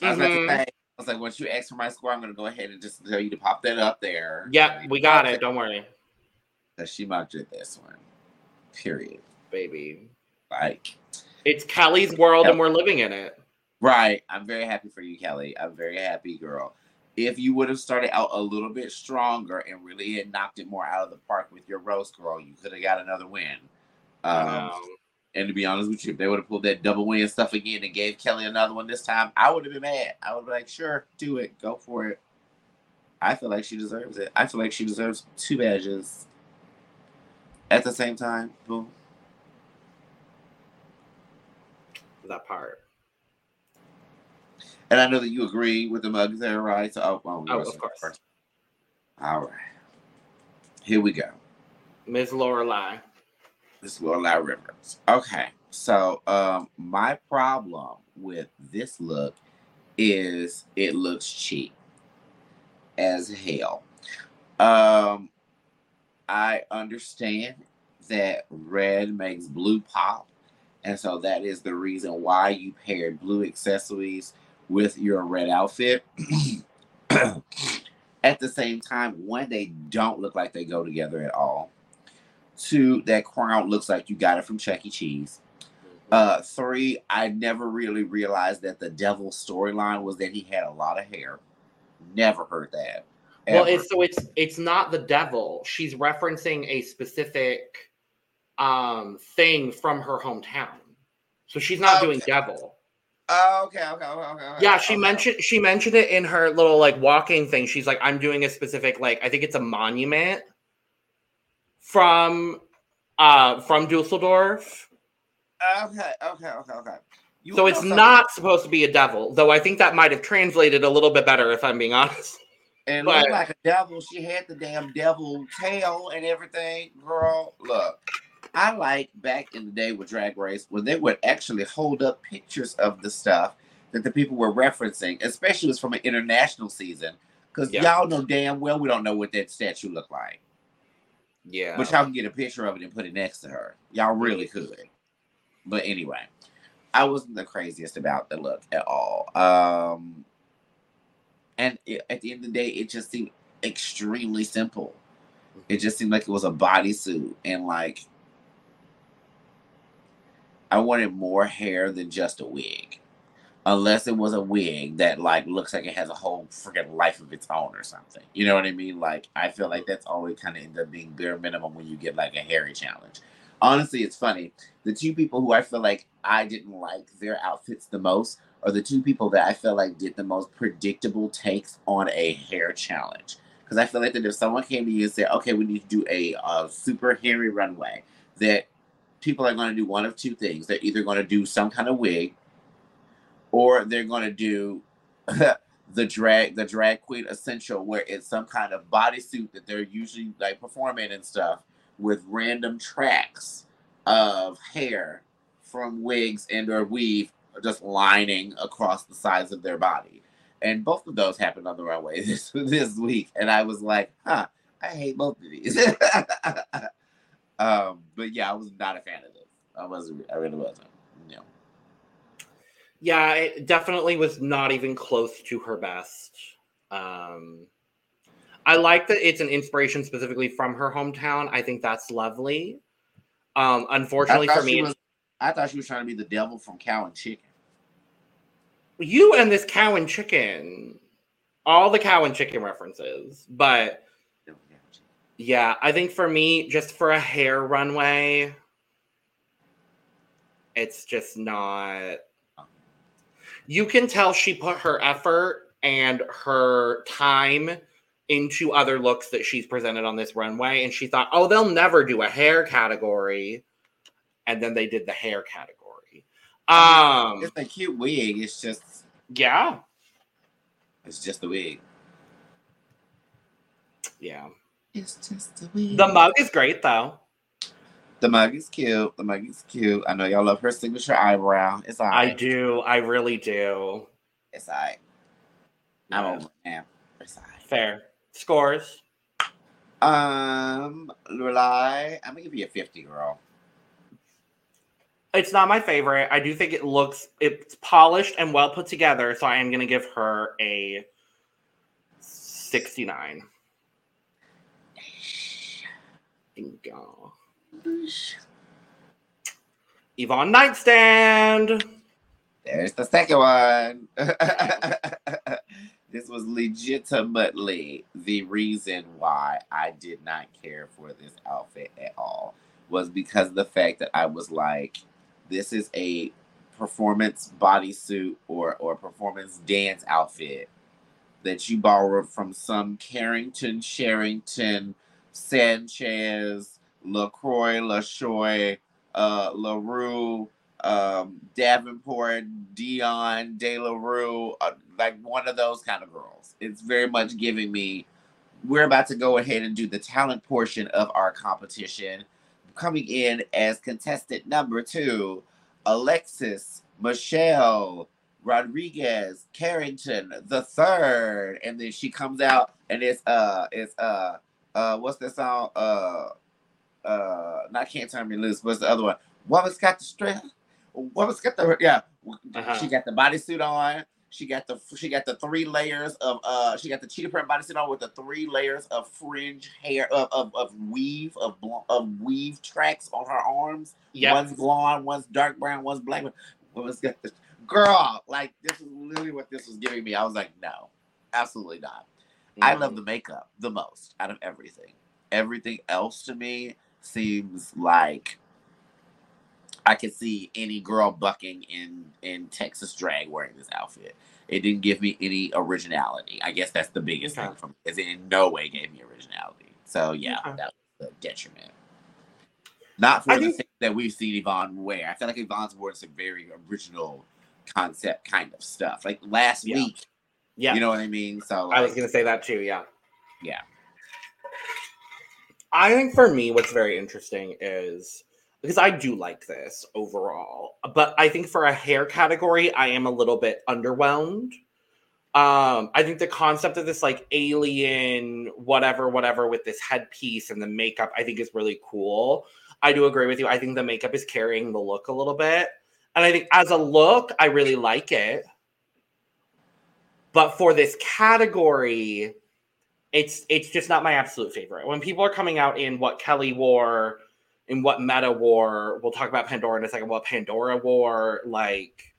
I was about Mhm. to say, I was like, once you ask for my score, I'm gonna go ahead and just tell you to pop that up there. Yep, we got it. Don't worry, Because she mocked it this one. Period. baby. Like, It's Kelly's world, and we're living in it. Right. I'm very happy for you, Kelly. I'm very happy, girl. If you would have started out a little bit stronger and really had knocked it more out of the park with your roast, girl, you could have got another win. Um, and to be honest with you, if they would have pulled that double win stuff again and gave Kelly another one this time, I would have been mad. I would be like, sure, do it. Go for it. I feel like she deserves it. I feel like she deserves two badges at the same time. Boom. that part. And I know that you agree with the mugs there, right? So, oh, well, Oh, of course. All right. Here we go. Ms. Loreley. This is Loreley Rivers. Okay. So, um, my problem with this look is it looks cheap as hell. Um, I understand that red makes blue pop, and so that is the reason why you paired blue accessories with your red outfit. At the same time, one, they don't look like they go together at all. Two, that crown looks like you got it from Chuck E. Cheese. Uh, three, I never really realized that the devil storyline was that he had a lot of hair. Never heard that. well, it's so it's it's not the devil. She's referencing a specific um thing from her hometown. So she's not doing devil. Oh, okay, okay, okay, okay. okay, Yeah, she okay. mentioned she mentioned it in her little like walking thing. She's like, I'm doing a specific like I think it's a monument from uh from Dusseldorf. Okay, okay, okay, okay. You So it's something? not supposed to be a devil, though I think that might have translated a little bit better if I'm being honest. And but- looked like a devil. She had the damn devil tail and everything. Girl, look. I like back in the day with Drag Race when they would actually hold up pictures of the stuff that the people were referencing, especially it was from an international season. Because Yeah. y'all know damn well we don't know what that statue looked like. Yeah. But y'all can get a picture of it and put it next to her. Y'all really could. But anyway, I wasn't the craziest about the look at all. Um, and it, at the end of the day, it just seemed extremely simple. It just seemed like it was a bodysuit and like I wanted more hair than just a wig. Unless it was a wig that like looks like it has a whole freaking life of its own or something. You know what I mean? Like I feel like that's always kind of end up being bare minimum when you get like a hairy challenge. Honestly, it's funny. The two people who I feel like I didn't like their outfits the most are the two people that I feel like did the most predictable takes on a hair challenge. Because I feel like that if someone came to you and said, "Okay, we need to do a uh, super hairy runway," that people are going to do one of two things. They're either going to do some kind of wig, or they're going to do the drag the drag queen essential, where it's some kind of bodysuit that they're usually like performing and stuff with random tracks of hair from wigs and or weave just lining across the sides of their body. And both of those happened on the runway this this week, and I was like, "Huh, I hate both of these." um, but yeah, I was not a fan of this. I wasn't. I really wasn't. Yeah, it definitely was not even close to her best. Um, I like that it's an inspiration specifically from her hometown. I think that's lovely. Um, unfortunately for me, was. I thought she was trying to be the devil from Cow and Chicken. you and this cow and chicken, all the cow and chicken references. But yeah, I think for me, just for a hair runway, it's just not. You can tell she put her effort and her time into other looks that she's presented on this runway, and she thought, oh, they'll never do a hair category, and then they did the hair category. Um, It's a cute wig. It's just. yeah, It's just a wig. yeah. It's just a wig. The mug is great though. The mug is cute. The mug is cute. I know y'all love her signature eyebrow. It's all I do. I really do. It's all right. I'm Yeah. over now. It's all right. Fair scores. Um, Loreley, I'm gonna give you a 50, girl. It's not my favorite. I do think it looks it's polished and well put together, so I am going to give her a 69. Bingo. Yvonne Nightstand. There's the second one. this was legitimately the reason why I did not care for this outfit at all. Was because the fact that I was like, this is a performance bodysuit or or performance dance outfit that you borrowed from some Carrington, Sherrington, Sanchez, LaCroix, LaShoy, uh, LaRue, um, Davenport, Dion, De La Rue, uh, like one of those kind of girls. It's very much giving me. We're about to go ahead and do the talent portion of our competition. Coming in as contestant number two, Alexis Michelle Rodriguez Carrington the third, and then she comes out and it's uh it's uh uh what's that song uh uh not can't turn me loose what's the other one? Woman's got the strength? Woman's got the yeah Uh-huh. she got the bodysuit on. She got the she got the three layers of uh she got the cheetah print bodysuit on with the three layers of fringe hair of of, of weave of of weave tracks on her arms. Yeah. one's blonde one's dark brown one's black woman's got the girl like this is literally what this was giving me. I was like no absolutely not. I love the makeup the most out of everything. Everything else to me seems like I could see any girl bucking in in Texas drag wearing this outfit. It didn't give me any originality. I guess that's the biggest Okay. thing from is it in no way gave me originality. So yeah, Okay. that was a detriment. Not for I the think- things that we've seen Yvonne wear. I feel like Yvonne's worn some very original concept kind of stuff. Like last Yeah. week, Yeah. you know what I mean? So I was going to say that too. Yeah. Yeah. I think for me, what's very interesting is because I do like this overall, but I think for a hair category, I am a little bit underwhelmed. Um, I think the concept of this like alien, whatever, whatever, with this headpiece and the makeup, I think is really cool. I do agree with you. I think the makeup is carrying the look a little bit. And I think as a look, I really like it. But for this category, it's it's just not my absolute favorite. When people are coming out in what Kelly wore, in what Meta wore, we'll talk about Pandora in a second, what Pandora wore, like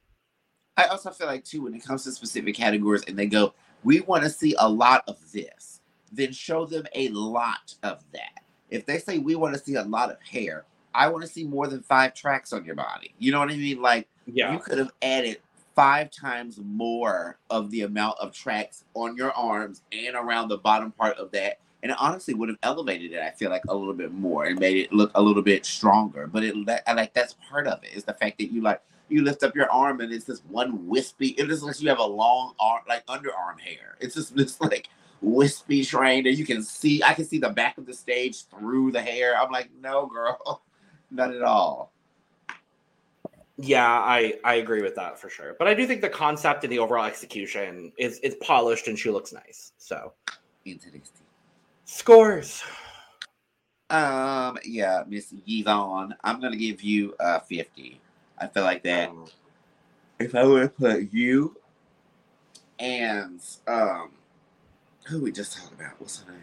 I also feel like too when it comes to specific categories and they go, we want to see a lot of this, then show them a lot of that. If they say we want to see a lot of hair, I want to see more than five tracks on your body. You know what I mean? Like yeah. you could have added five times more of the amount of tracks on your arms and around the bottom part of that. And it honestly would have elevated it, I feel like, a little bit more and made it look a little bit stronger. But it like that's part of it is the fact that you like you lift up your arm and it's this one wispy. It just looks like you have a long arm, like underarm hair. It's just this like wispy train that you can see. I can see the back of the stage through the hair. I'm like, no, girl, not at all. Yeah, I I agree with that for sure. But I do think the concept and the overall execution is is polished and she looks nice. So interesting. Scores. Um, yeah, Miss Yvonne, I'm gonna give you a 50. I feel like that um, if I were to put you and um who we just talked about, what's her name?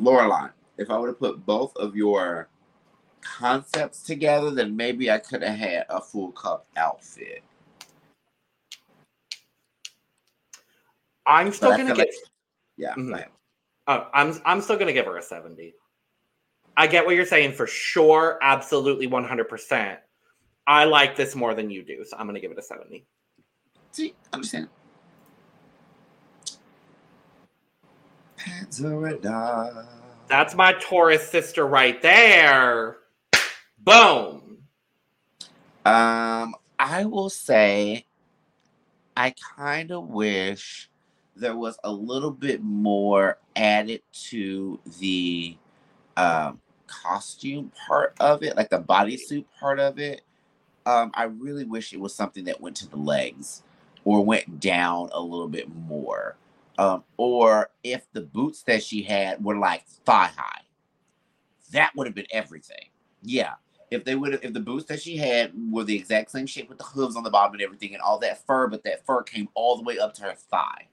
Loreline. If I were to put both of your concepts together, then maybe I could have had a full cup outfit. I'm still gonna get. Like, yeah, mm-hmm. oh, I'm I'm still gonna give her a seventy. I get what you're saying for sure, absolutely, one hundred percent. I like this more than you do, so I'm gonna give it a seventy. See, understand. That's my Taurus sister right there. Boom. Um, I will say I kind of wish there was a little bit more added to the um, costume part of it, like the bodysuit part of it. Um, I really wish it was something that went to the legs or went down a little bit more. Um, or if the boots that she had were like thigh high, that would have been everything. Yeah, if they would if the boots that she had were the exact same shape with the hooves on the bottom and everything and all that fur, but that fur came all the way up to her thigh,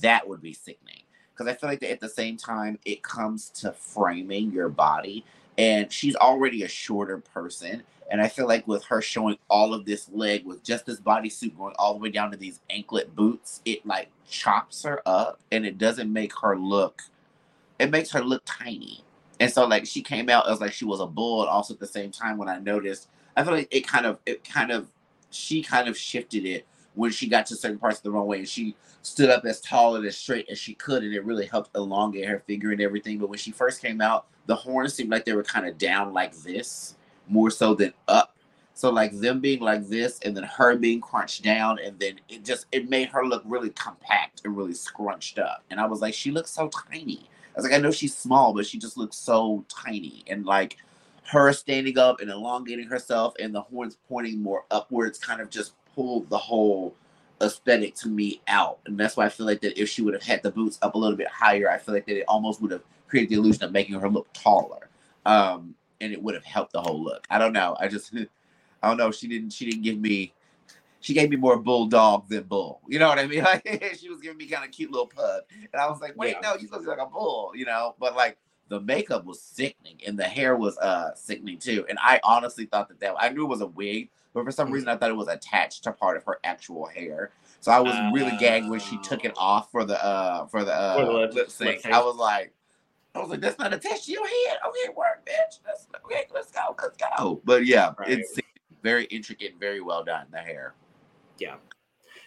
that would be sickening. Because I feel like that at the same time, it comes to framing your body, and she's already a shorter person. And I feel like with her showing all of this leg with just this bodysuit going all the way down to these anklet boots, it like chops her up and it doesn't make her look, it makes her look tiny and so like she came out as like she was a bull, also at the same time when I noticed, I feel like it kind of it kind of she kind of shifted it when she got to certain parts of the runway and she stood up as tall and as straight as she could and it really helped elongate her figure and everything. But when she first came out, the horns seemed like they were kind of down like this, more so than up. So like them being like this and then her being crunched down and then it just it made her look really compact and really scrunched up. And I was like, she looks so tiny. I was like, I know she's small, but she just looks so tiny. And like her standing up and elongating herself and the horns pointing more upwards kind of just pulled the whole aesthetic to me out. And that's why I feel like that if she would have had the boots up a little bit higher, I feel like that it almost would have created the illusion of making her look taller. Um, and it would have helped the whole look. I don't know. I just I don't know. She didn't she didn't give me she gave me more bulldog than bull. You know what I mean? Like she was giving me kind of cute little pug, and I was like, wait, yeah. no, you look like a bull. You know, but like the makeup was sickening and the hair was uh sickening too. And I honestly thought that that I knew it was a wig, but for some mm. reason I thought it was attached to part of her actual hair. So I was uh, really gagged when she took it off for the uh for the uh for the lip sync. I was like. I was like, that's not attached to your head. Okay, work, bitch. Let's, okay, let's go, let's go. But yeah, right. it's very intricate, and very well done. The hair. Yeah.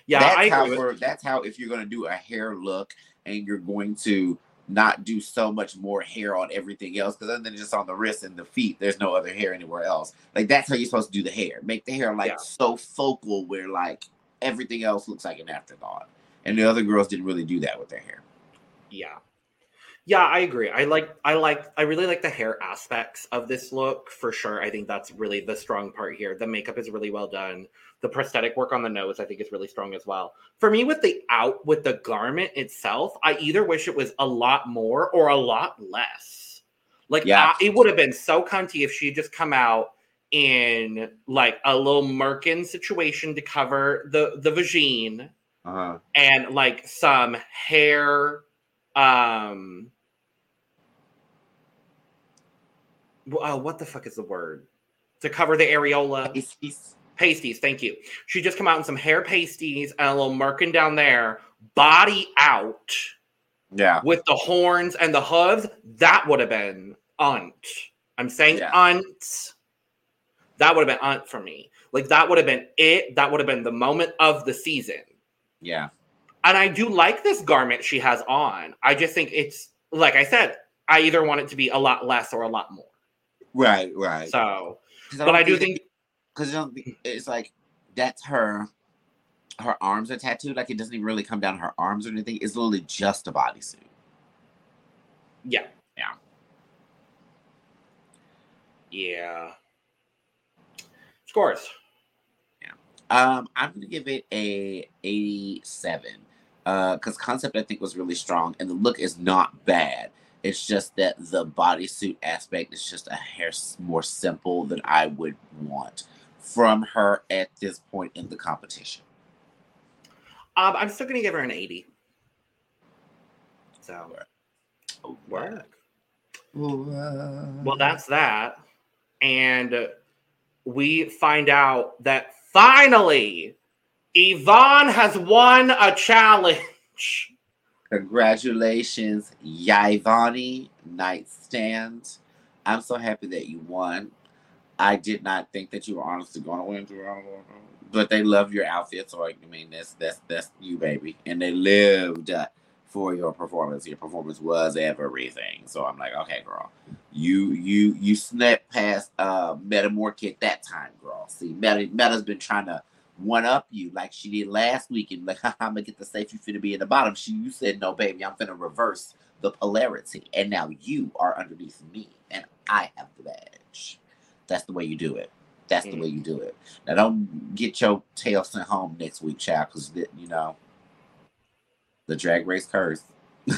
Yeah, that's I how that's how if you're gonna do a hair look and you're going to not do so much more hair on everything else because other than just on the wrists and the feet, there's no other hair anywhere else. Like that's how you're supposed to do the hair. Make the hair like yeah. so focal where like everything else looks like an afterthought. And the other girls didn't really do that with their hair. Yeah. Yeah, I agree. I like I like I really like the hair aspects of this look for sure. I think that's really the strong part here. The makeup is really well done. The prosthetic work on the nose I think is really strong as well. For me with the out with the garment itself, I either wish it was a lot more or a lot less. Like Yeah. I- it would have been so cunty if she had just come out in like a little merkin situation to cover the the vagine Uh-huh. and like some hair um uh, what the fuck is the word to cover the areola pasties thank you she just come out in some hair pasties and a little merkin down there body out yeah. with the horns and the hooves that would have been unt i'm saying Yeah. unt that would have been unt for me like that would have been it that would have been the moment of the season Yeah. and I do like this garment she has on. I just think it's like I said, I either want it to be a lot less or a lot more. Right, right. So, 'Cause but I do think because don't think- it's like that's her her arms are tattooed like it doesn't even really come down her arms or anything it's literally just a bodysuit yeah, Yeah. yeah. Scores. Yeah. Um i'm gonna give it a 87 uh because concept i think was really strong and the look is not bad it's just that the bodysuit aspect is just a hair more simple than i would want from her at this point in the competition Um, I'm still gonna give her an 80. So oh, work. Well, that's that. And we find out that finally Yvonne has won a challenge. Congratulations, Yvonne Nightstand. I'm so happy that you won. I did not think that you were honestly going to win, but they love your outfit, so I mean that's that's that's you, baby, and they lived uh, for your performance. Your performance was everything. So I'm like, okay, girl, you you you snapped past uh that time, girl. See, Meta Meta's been trying to one up you like she did last week and like I'm gonna get the safe you finna be in the bottom. She you said no baby, I'm finna reverse the polarity. And now you are underneath me and I have the badge. That's the way you do it. That's the Mm. way you do it. Now don't get your tail sent home next week, child, because you know the drag race curse.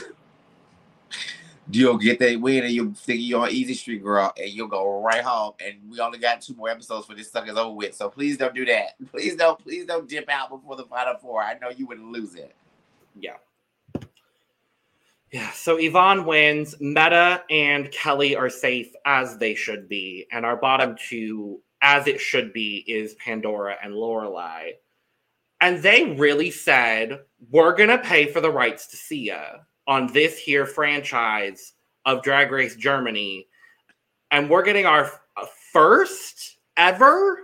You'll get that win and you'll think you're on easy street, girl, and you'll go right home. And we only got two more episodes for this sucker's over with. So please don't do that. Please don't, please don't dip out before the final four. I know you would lose it. Yeah. Yeah, so Yvonne wins. Meta and Kelly are safe as they should be. And our bottom two, as it should be, is Pandora and Loreley. And they really said, we're going to pay for the rights to see ya on this here franchise of Drag Race Germany. And we're getting our uh, first ever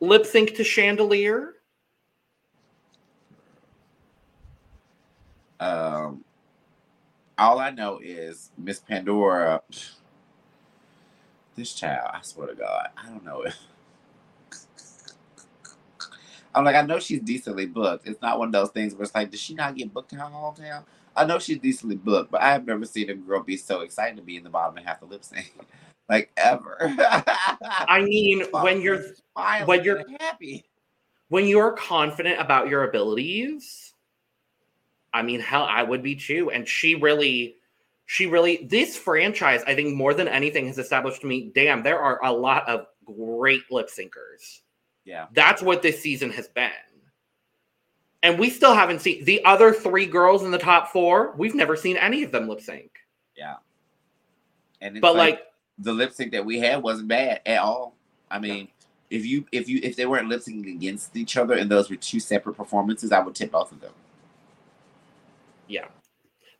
lip sync to Chandelier. Um, all I know is Miss Pandora. This child, I swear to God, I don't know if. I'm like, I know she's decently booked. It's not one of those things where it's like, does she not get booked in her hometown? I know she's decently booked, but I have never seen a girl be so excited to be in the bottom and have to lip sync, like ever. I mean, when you're when you're- happy, when you're confident about your abilities, I mean, hell, I would be too. And she really, she really, this franchise, I think more than anything has established to me, damn, there are a lot of great lip syncers. yeah, That's what this season has been. And we still haven't seen the other three girls in the top four. We've never seen any of them lip sync. yeah. And But like, the lip sync that we had wasn't bad at all. I mean, if you if you if they weren't lip syncing against each other and those were two separate performances, I would tip both of them. Yeah.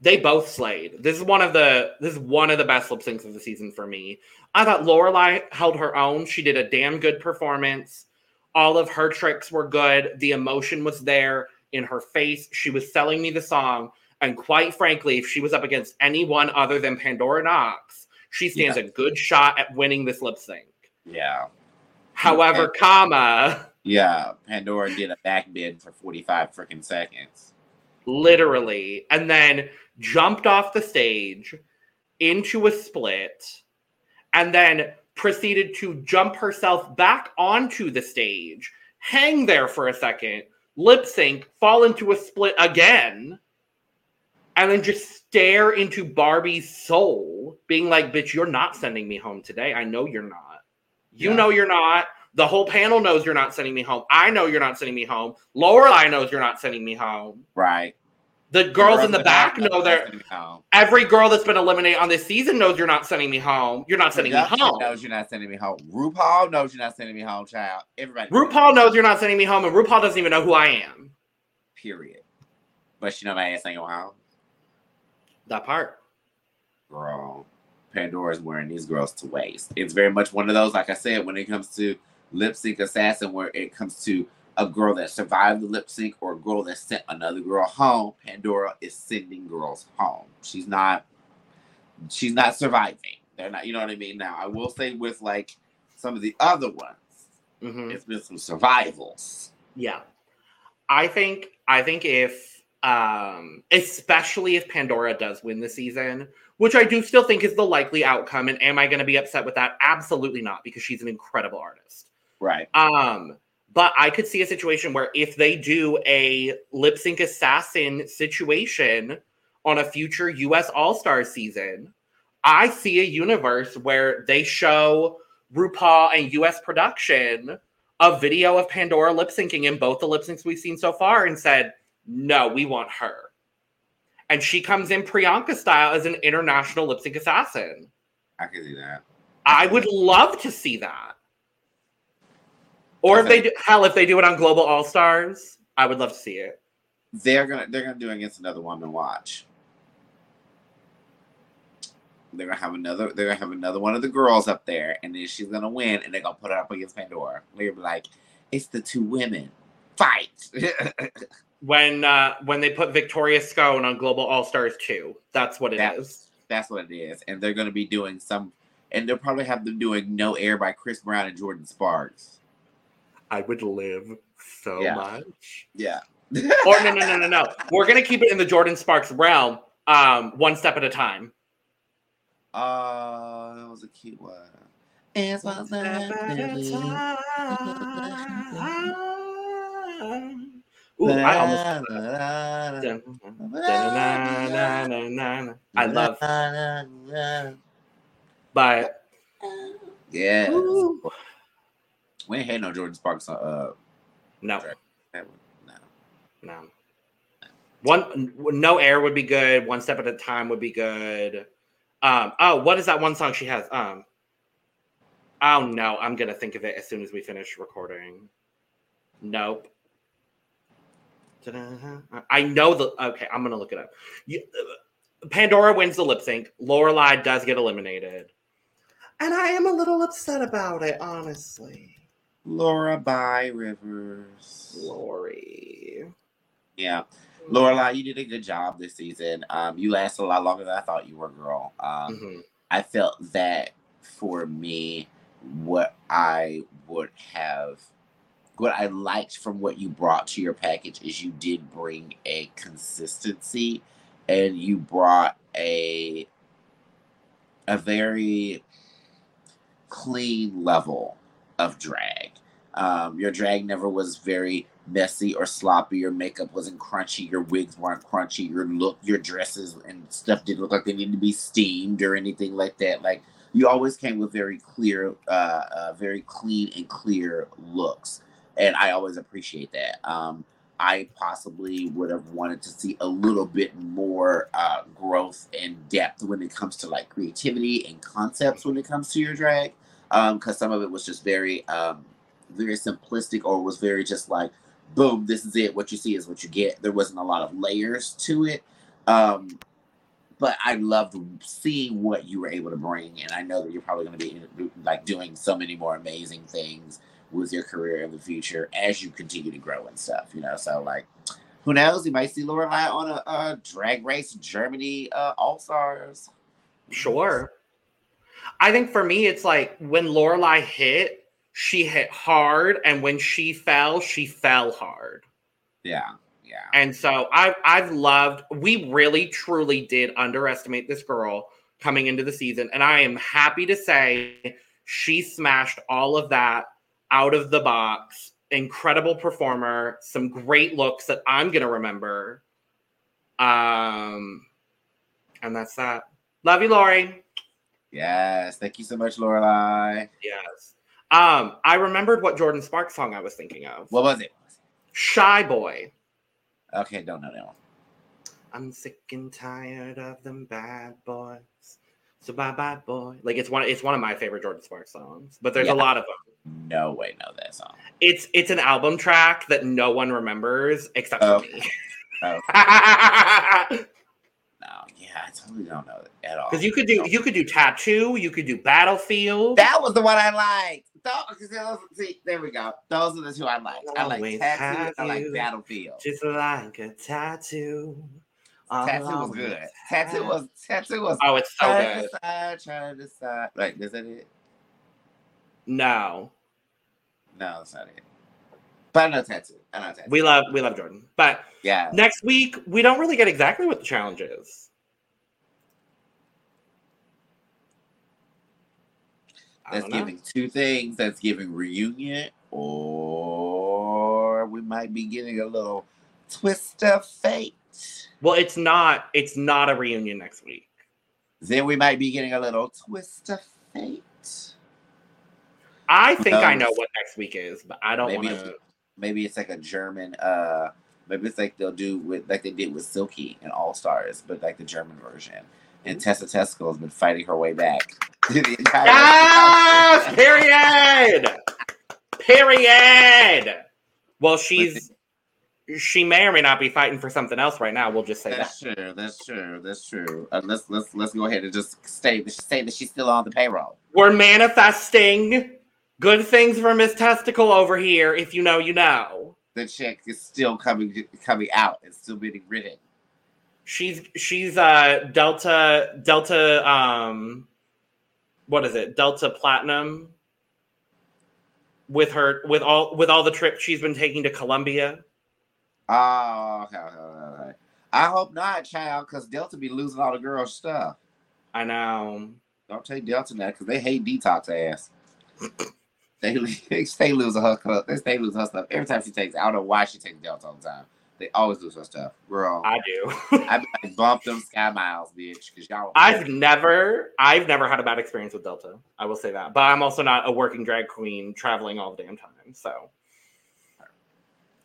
They both slayed. This is one of the this is one of the best lip syncs of the season for me. I thought Loreley held her own. She did a damn good performance. All of her tricks were good. The emotion was there in her face. She was selling me the song. And quite frankly, if she was up against anyone other than Pandora Nox, she stands a good shot at winning this lip sync. Yeah, However, comma, yeah. Pandora did a back bend for forty five freaking seconds. Literally. And then jumped off the stage into a split, and then proceeded to jump herself back onto the stage, hang there for a second, lip sync, fall into a split again, and then just stare into Barbie's soul, being like, bitch, you're not sending me home today. I know you're not. You Yeah. know you're not. The whole panel knows you're not sending me home. I know you're not sending me home. Loreley knows you're not sending me home. Right. The girls in the back know they're home. every girl that's been eliminated on this season knows you're not sending me home. You're not sending me home. knows you're not sending me home. RuPaul knows you're not sending me home, child. Everybody. RuPaul knows you're not sending me home, and RuPaul doesn't even know who I am. Period. But she know my ass ain't going home. That part. girl, Pandora's wearing these girls to waste. It's very much one of those, like I said, when it comes to lip sync assassin, where it comes to a girl that survived the lip sync or a girl that sent another girl home. Pandora is sending girls home. She's not. She's not surviving. They're not. You know what I mean. Now, I will say with like some of the other ones, Mhm. it's been some survivals. Yeah. I think I think if um especially if Pandora does win the season, which I do still think is the likely outcome and am I going to be upset with that? Absolutely not because she's an incredible artist. Right. Um but I could see a situation where if they do a lip sync assassin situation on a future US All-Star season, I see a universe where they show RuPaul and US production a video of Pandora lip syncing in both the lip syncs we've seen so far and said, no, we want her. And she comes in Priyanka style as an international lip sync assassin. I can see that. I would love to see that. Or if they do, hell, if they do it on Global All Stars, I would love to see it. they're gonna they're gonna do it against another woman watch. They're gonna have another they're gonna have another one of the girls up there, and then she's gonna win, and they're gonna put it up against Pandora. They're gonna be like, it's the two women. Fight. When uh, when they put Victoria Scone on Global All Stars 2, that's what it is. That- That's what it is. And they're gonna be doing some and they'll probably have them doing No Air by Chris Brown and Jordin Sparks. I would live so Yeah. much. Yeah. Or no, no, no, no, no. We're gonna keep it in the Jordin Sparks realm, um, one step at a time. Uh that was a cute one. It's one step at a Ooh, I almost. almost I love, but Yeah. Ooh. We ain't had no Jordin Sparks uh no, that one. No. no. One, no air would be good. One step at a time would be good. Um, oh, what is that one song she has? Um, oh no, I'm gonna think of it as soon as we finish recording. Nope. Ta-da. I know the. Okay, I'm gonna look it up. You, Pandora wins the lip sync. Loreley does get eliminated, and I am a little upset about it, honestly. Loreley Rivers. Lori. Yeah. Loreley, you did a good job this season. Um, you lasted a lot longer than I thought you were, girl. Um, Mhm. I felt that for me, what I would have, what I liked from what you brought to your package is you did bring a consistency, and you brought a a very clean level of drag. Um, your drag never was very messy or sloppy. Your makeup wasn't crunchy. Your wigs weren't crunchy. Your look, your dresses and stuff didn't look like they needed to be steamed or anything like that. Like you always came with very clear, uh, uh very clean and clear looks, and I always appreciate that. Um, I possibly would have wanted to see a little bit more uh, growth and depth when it comes to like creativity and concepts when it comes to your drag, because some of it was just very, um, very simplistic or was very just like, boom, this is it. What you see is what you get. There wasn't a lot of layers to it. Um, but I loved seeing what you were able to bring, and I know that you're probably going to be like doing so many more amazing things with your career in the future as you continue to grow and stuff. You know, so like, who knows? You might see Loreley on a, a Drag Race Germany uh, All Stars. Sure. I think for me, it's like when Loreley hit, she hit hard, and when she fell, she fell hard. Yeah, Yeah. And so I've I've loved. We really truly did underestimate this girl coming into the season, and I am happy to say she smashed all of that out of the box. Incredible performer, some great looks that I'm gonna remember. Um, and that's that. Love you, Lori. Yes. Thank you so much, Loreley. Yes. Um, I remembered what Jordin Sparks song I was thinking of. What was it? Shy Boy. Okay, don't know that one. I'm sick and tired of them bad boys. So bye bye boy. Like it's one it's one of my favorite Jordin Sparks songs, but there's Yeah. a lot of them. No way, know that song. It's it's an album track that no one remembers except for Okay. me. Oh. No, yeah, I totally don't know at all. Because you could do you could do tattoo, you could do battlefield. That was the one I liked. Those, see, there we go. Those are the two I liked. I like Tattoo. I like. Battlefield. just like a tattoo. Tattoo was Always good. have- Tattoo was tattoo was. Oh, it's so trying to good. decide, trying to decide. Like, is that it? No. No, that's not it. But I know tattoo. I know tattoo. We love we love Jordin. But yeah. next week we don't really get exactly what the challenge is. I That's giving two things. That's giving reunion, or we might be getting a little twist of fate. Well, it's not. It's not a reunion next week. Then we might be getting a little twist of fate. I think I know what next week is, but I don't want to. maybe it's like a German. uh Maybe it's like they'll do with like they did with Silky and All Stars, but like the German version. And Tessa Tesco has been fighting her way back. to the entire- Yes! Period. Period. Well, she's she may or may not be fighting for something else right now. We'll just say that. That's true. That's true. That's true. Uh, let's let's let's go ahead and just stay. Say that she's still on the payroll. We're manifesting good things for Miss Testicle over here. If you know, you know. The chick is still coming coming out and still being written. She's she's uh Delta Delta um what is it? Delta Platinum with her with all with all the trips she's been taking to Colombia. Oh, okay, okay, okay. I hope not, child, because Delta be losing all the girl stuff. I know. Don't take Delta now because they hate Detox ass. they they stay losing her. They stay losing her stuff every time she takes. I don't know why she takes Delta all the time. They always lose her stuff, girl. I, I do. I, I bump them sky miles, bitch, because y'all. I've never I've never had a bad experience with Delta. I will say that. But I'm also not a working drag queen traveling all the damn time. So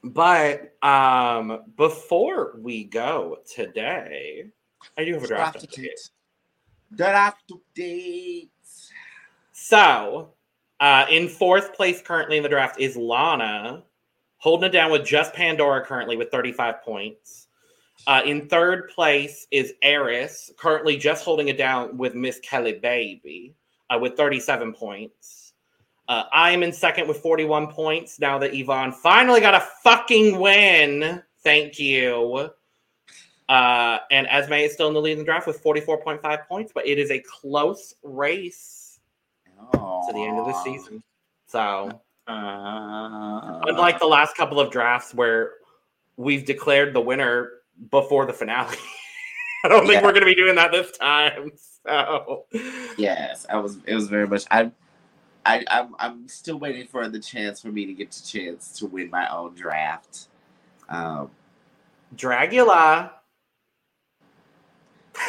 but um before we go today, I do have a draft update. Draft updates. So, uh, in fourth place currently in the draft is Lana, holding it down with just Pandora currently with 35 points. Uh, in third place is Eris, currently just holding it down with Miss Kelly Baby uh, with 37 points. Uh, I am in second with 41 points now that Yvonne finally got a fucking win. Thank you. Uh, and Esme is still in the lead in the draft with 44.5 points, but it is a close race Oh. to the end of the season. So, Uh, unlike the last couple of drafts where we've declared the winner before the finale, I don't think Yeah. we're going to be doing that this time. So, Yes, I was. It was very much. I, I, I'm, I'm still waiting for the chance for me to get the chance to win my own draft. Um, Dragula,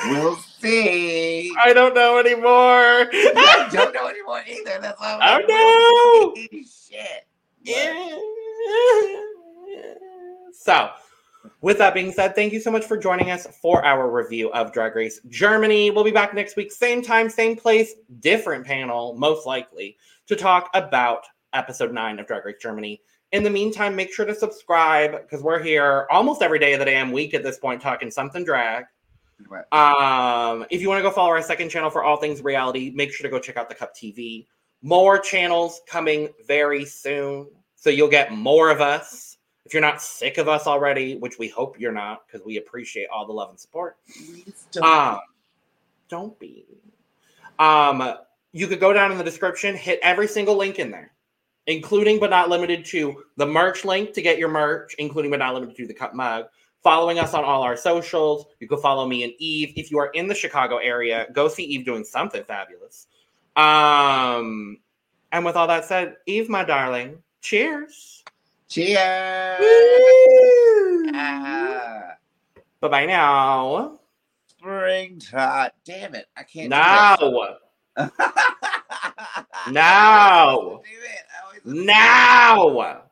we'll see. I don't know anymore. I don't know anymore either. That's why. I'm Oh, like, see. Shit. So, with that being said, thank you so much for joining us for our review of Drag Race Germany. We'll be back next week, same time, same place, different panel, most likely, to talk about episode nine of Drag Race Germany. In the meantime, make sure to subscribe because we're here almost every day of the damn week at this point talking something drag. Um, if you want to go follow our second channel for all things reality, make sure to go check out the Cup TV. More channels coming very soon, so you'll get more of us. If you're not sick of us already, which we hope you're not, because we appreciate all the love and support. Don't. Um, don't be. Um, you could go down in the description, hit every single link in there, including but not limited to the merch link to get your merch, including but not limited to the cup mug. Following us on all our socials. You can follow me and Eve. If you are in the Chicago area, go see Eve doing something fabulous. Um, and with all that said, Eve, my darling, cheers. Cheers. Ah, Bye bye now. springtime. Damn it. I can't Now. do it. Now. Do it. I always- Now.